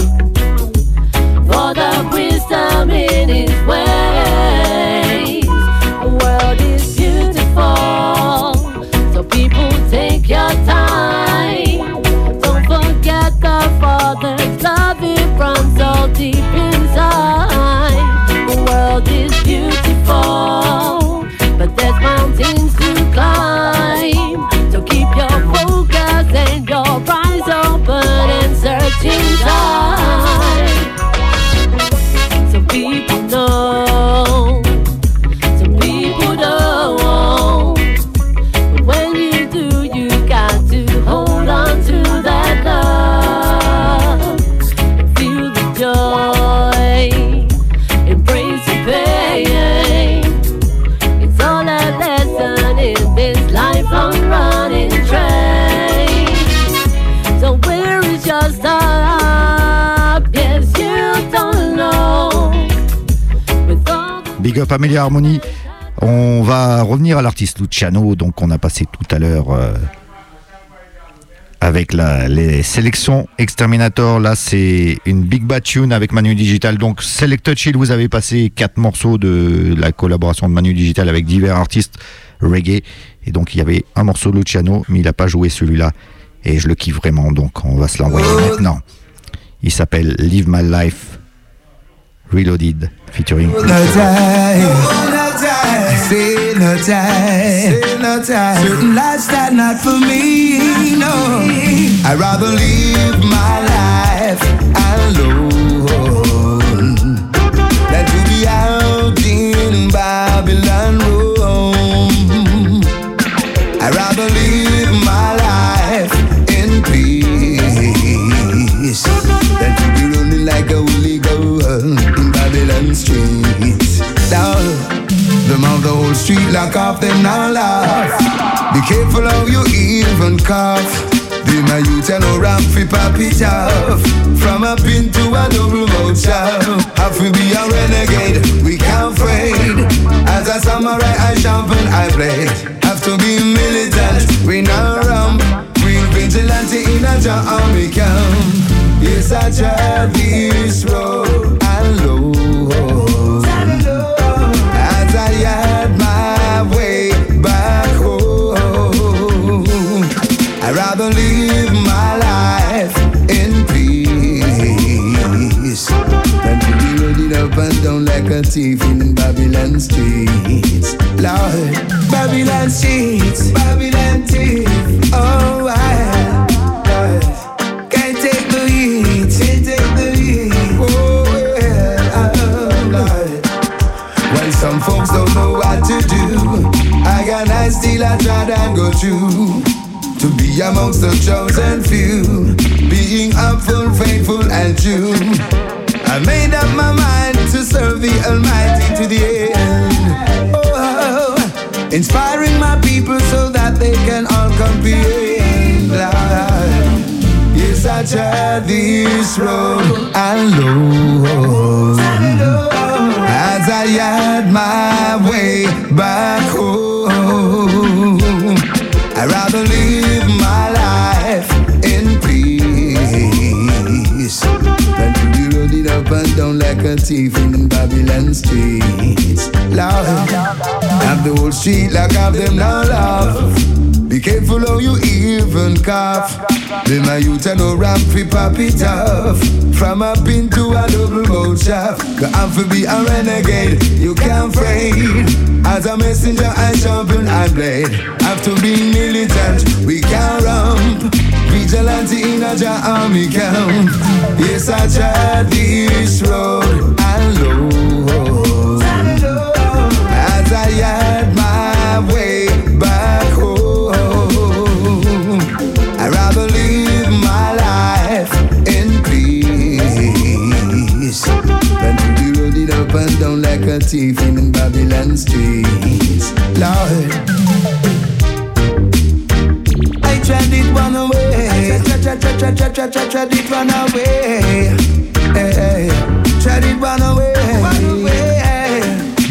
Big up Amelia Harmony. On va revenir à l'artiste Luciano, donc on a passé tout à l'heure euh, avec la, les sélections Exterminator. Là, c'est une Big Bad Tune avec Manu Digital. Donc, Selected Chill, vous avez passé quatre morceaux de la collaboration de Manu Digital avec divers artistes reggae. Et donc, il y avait un morceau de Luciano, mais il n'a pas joué celui-là. Et je le kiffe vraiment, donc on va se l'envoyer maintenant. Il s'appelle Live My Life Reloaded, featuring No time, no time, say no time, say no time. Certain lifestyle not for me, no. I'd rather live my life alone street lock off them now laugh. Be careful how you even cough. Be my youth and no ramp fi pop it. From a pin to a double shop. Have to be a renegade, we can't afraid. As a samurai, I sharpen, I blade. Have to be militant, we not ramp. Real vigilante in a job army camp. Yes, I tried this road alone. Thief in Babylon streets. Lord, Babylon streets, Babylon thief. Oh, I, can't take the heat, can't take the heat. Oh, yeah, oh, some folks don't know what to do. I got nice still I tried and go through. To be amongst the chosen few, being upful, faithful, and true. I made up my mind serve the Almighty to the end. Oh, inspiring my people so that they can all comprehend. Lord. Yes, I tried this road alone. As I had my way back home, I'd rather live down like a thief in Babylon streets. Lord, have the whole street like have them now love. Be careful how you even cough. Be my youth and no ramp fi pop it off. From a pin to a double mouth shaft. You have to be a renegade, you can't fade. As a messenger, I and I blade. Have to be militant, we can't ramp. Vigilante in a ja army camp. Yes, I tried this road alone. As I had my way back home, I'd rather live my life in peace than to be running up and down like a thief in Babylon streets. Lord. I tried it one. Tried, tried, tried, tried, tried it one away. Eh, hey, hey. Tried it one away.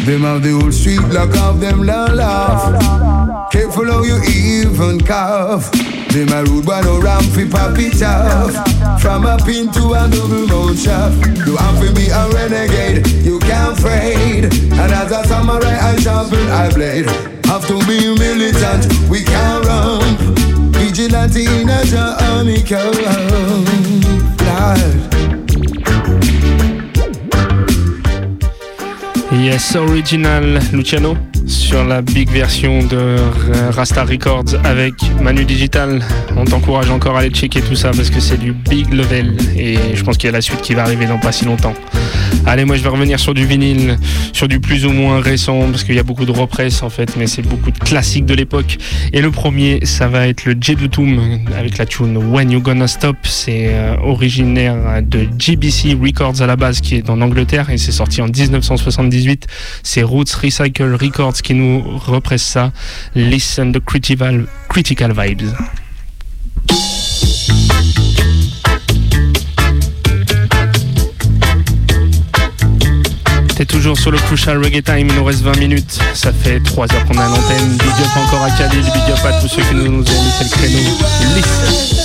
Them of the old street lock off them la laugh. Careful how you even cough. Them a rude one no ramp fi pop it off. From a pin to a double mouth shaft. You have to be a renegade, you can't fade. And as a samurai I sharpen I blade. Have to be militant, we can't run. Vigilante in a army oh, camp. Oh, oh, Lord. Yes, original Luciano sur la big version de Rasta Records avec Manu Digital. On t'encourage encore à aller checker tout ça parce que c'est du big level et je pense qu'il y a la suite qui va arriver dans pas si longtemps. Allez, moi je vais revenir sur du vinyle, sur du plus ou moins récent parce qu'il y a beaucoup de repress en fait, mais c'est beaucoup de classiques de l'époque. Et le premier, ça va être le Jedutum avec la tune When You Gonna Stop. C'est euh, originaire de GBC Records à la base qui est en Angleterre et c'est sorti en 1978. C'est Roots Recycle Records qui nous represse ça. Listen the critical, critical vibes. T'es toujours sur le Crucial Reggae Time, il nous reste 20 minutes. Ça fait 3 heures qu'on a l'antenne. Big up encore à Khalil, big up à tous ceux qui nous, nous ont mis le créneau. Listen.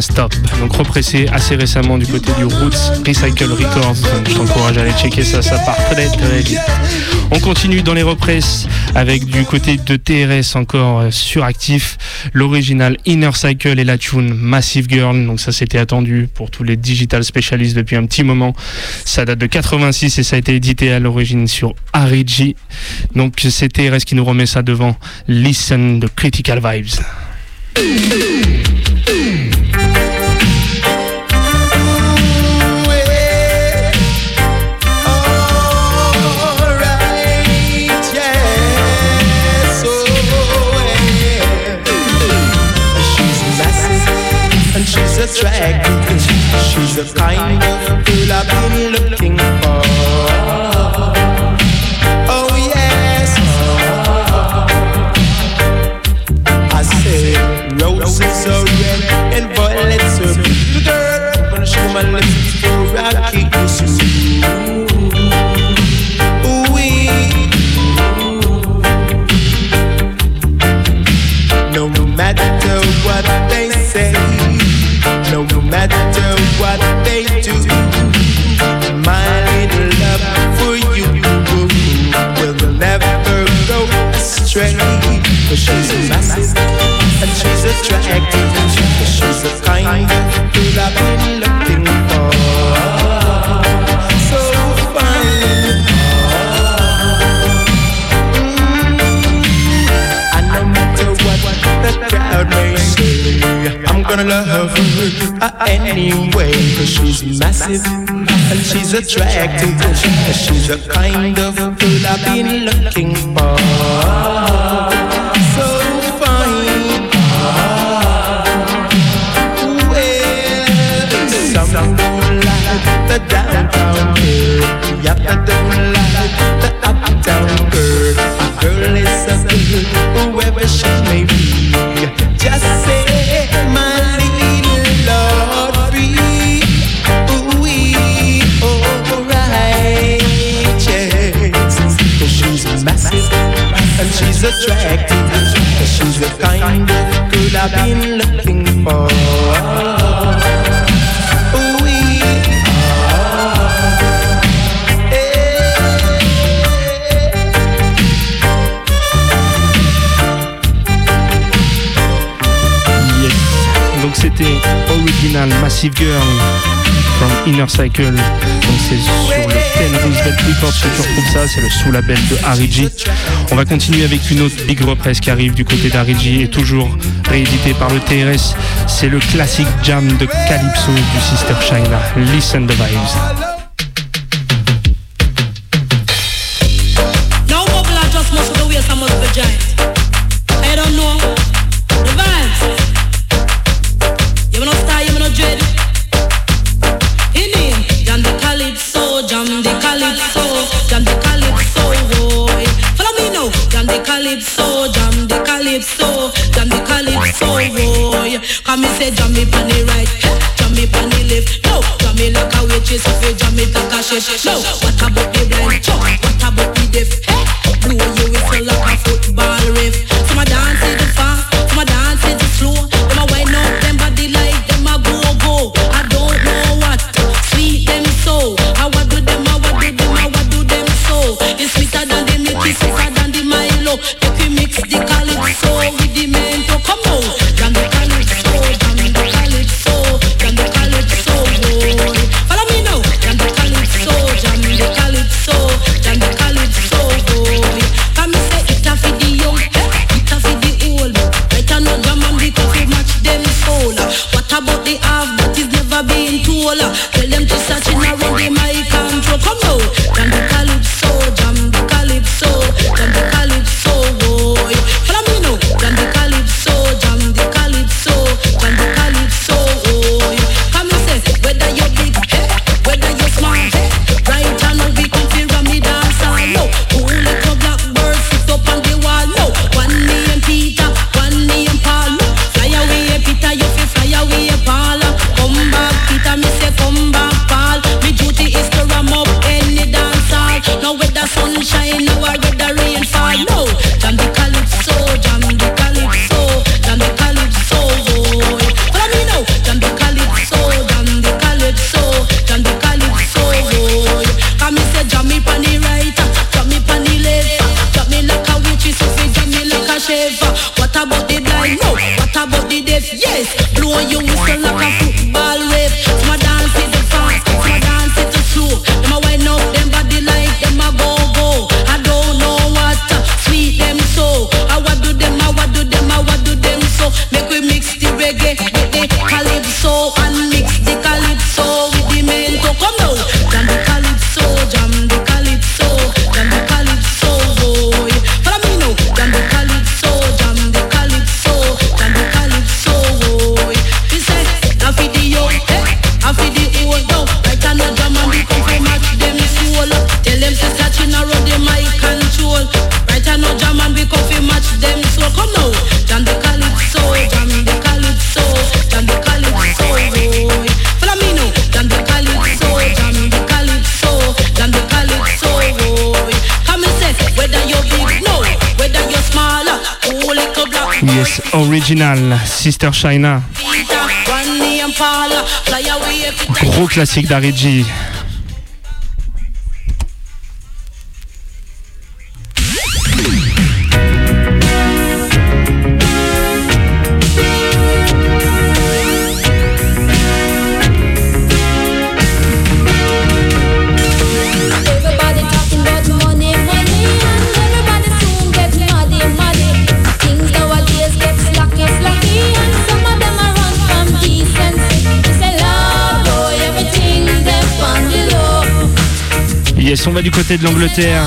Stop. Donc repressé assez récemment du côté du Roots Recycle Records. Je t'encourage à aller checker ça, ça part très très vite. On continue dans les represses avec du côté de TRS encore euh, suractif, l'original Inner Cycle et la tune Massive Girl. Donc ça c'était attendu pour tous les digital spécialistes depuis un petit moment. Ça date de 86 et ça a été édité à l'origine sur Arigi. Donc c'est TRS qui nous remet ça devant Listen de Critical Vibes. Attractive. She's the kind of girl I've been looking and she's the kind girl I've been looking for. So fine. Mm. And no matter what the crowd may say, I'm gonna love her anyway. Cause she's massive and she's attractive. And she's the kind of girl I've been looking for. The downtown girl. Yeah, I don't like the uptown girl. A girl is a girl, whoever she may be. Just say my little Lord free. Ooh-wee, alright. 'Cause she's massive and she's attractive. She's the kind girl I've been looking for. Original Massive Girl from Inner Cycle. Donc c'est sur le Ten Roosevelt Records que tu retrouves ça, c'est le sous-label de Harigi. On va continuer avec une autre big represse qui arrive du côté d'Harigi et toujours réédité par le TRS. C'est le classique jam de Calypso du Sister China. Listen the vibes. No, Gros classique d'Ariji. du côté de l'Angleterre.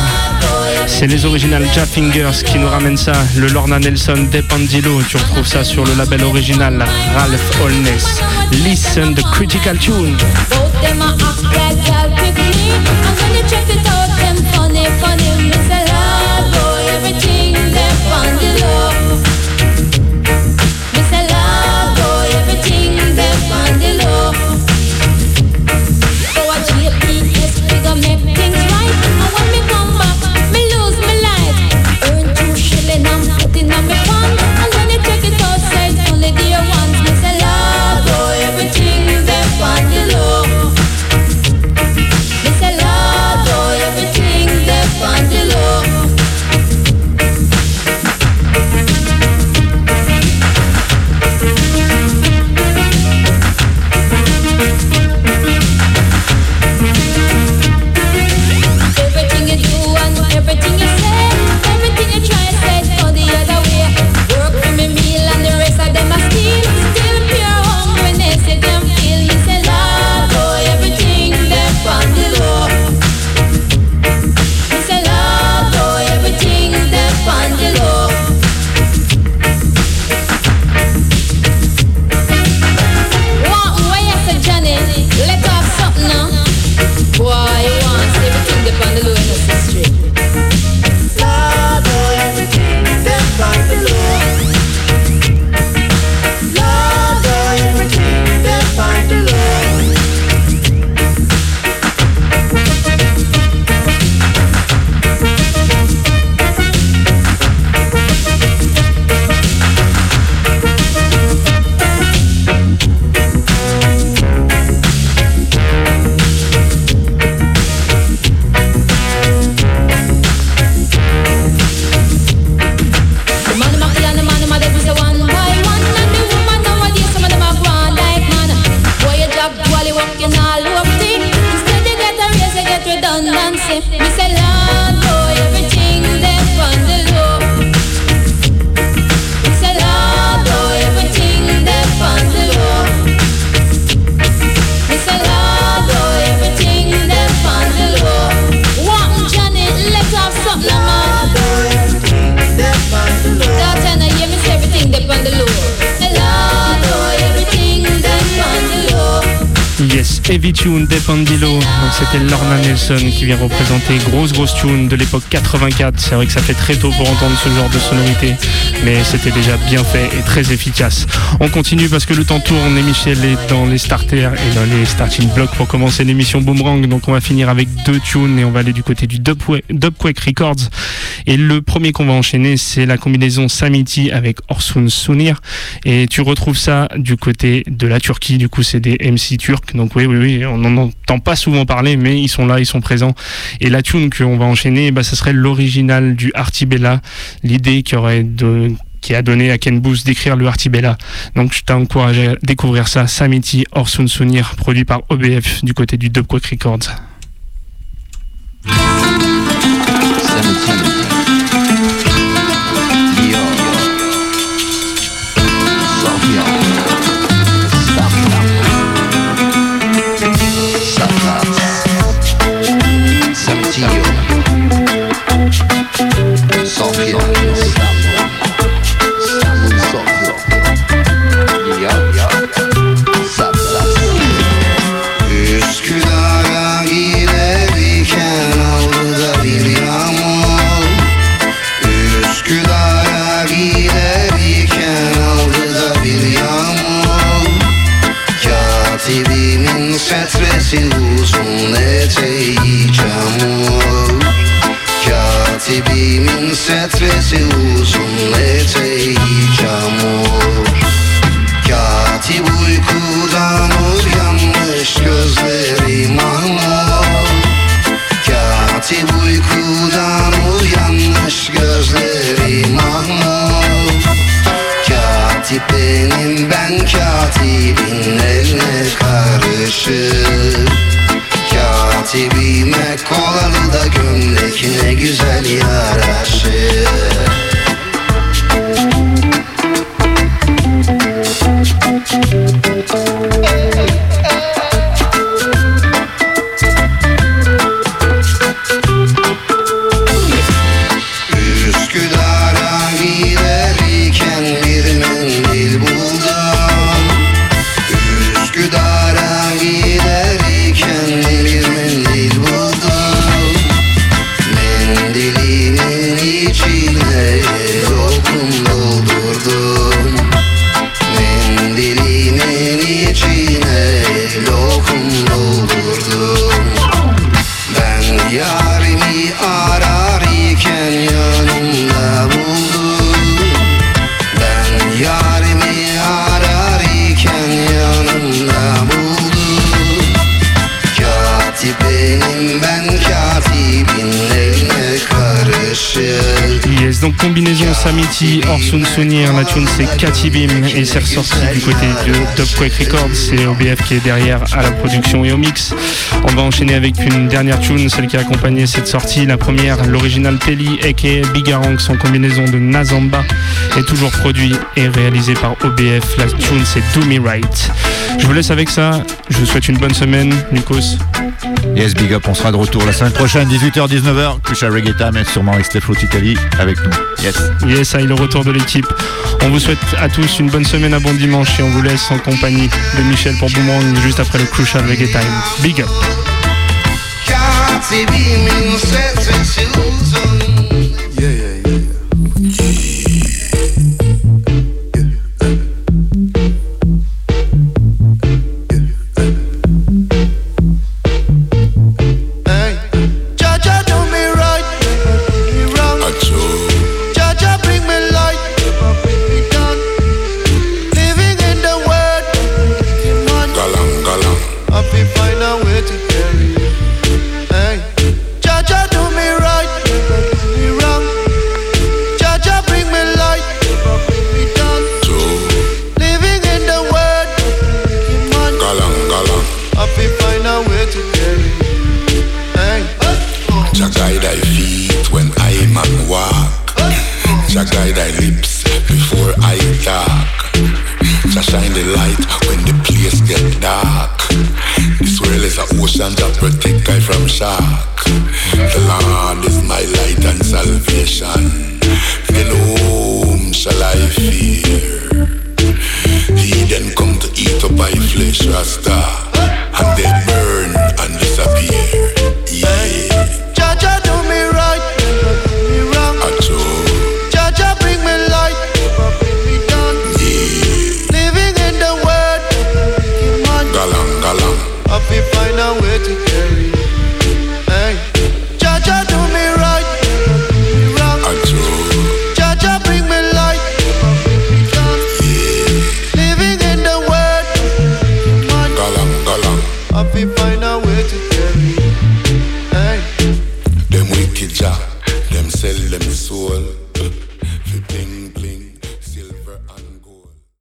C'est les originales Jaffingers qui nous ramènent ça. Le Lorna Nelson Depandilo, tu retrouves ça sur le label original Ralph Holness. Listen the critical tune. Heavy Tune des Pandilo. Donc c'était Lorna Nelson qui vient représenter grosse grosse tune de l'époque 84. C'est vrai que ça fait très tôt pour entendre ce genre de sonorité, mais c'était déjà bien fait et très efficace. On continue parce que le temps tourne et Michel est dans les starters et dans les starting blocks pour commencer l'émission Boomerang. Donc on va finir avec deux tunes et on va aller du côté du Dubquake Records. Et le premier qu'on va enchaîner, c'est la combinaison Samiti avec Orsun Sunir. Et tu retrouves ça du côté de la Turquie. Du coup, c'est des MC turcs. Donc oui, oui, on n'en entend pas souvent parler, mais ils sont là, ils sont présents. Et la tune qu'on va enchaîner, bah, ça serait l'original du Artibella, l'idée qui aurait de qui a donné à Ken Booth d'écrire le Artibella. Donc je t'encourage à découvrir ça, Samiti Orson Sunir, produit par OBF du côté du Dubquake Records. Okay. Katibimin setresi uzun eteği çamur Katip uykudan uyanmış gözleri mahmur. Katip uykudan uyanmış gözleri mahmur. Katip benim ben katibin eline karışır Katibime kolalı da gömlek ne güzel yaraşır combinaison Samiti, Orson Sonir, la tune c'est Katibim et c'est ressorti du côté de Dubquake Records, c'est OBF qui est derrière à la production et au mix. On va enchaîner avec une dernière tune, celle qui a accompagné cette sortie. La première, l'original Pelli aka Bigaranx en combinaison de Nazamba est toujours produit et réalisé par OBF. La tune c'est Do Me Right. Je vous laisse avec ça, je vous souhaite une bonne semaine, Nikos. Yes, big up, on sera de retour la semaine prochaine, 18h-19h. Kusha Reggae et sûrement avec Steph Ticali avec nous. Yes. Yes, ça est le retour de l'équipe. On vous souhaite à tous une bonne semaine, un bon dimanche et on vous laisse en compagnie de Michel pour Boomerang juste après le Crucial Reggae Time. Big up.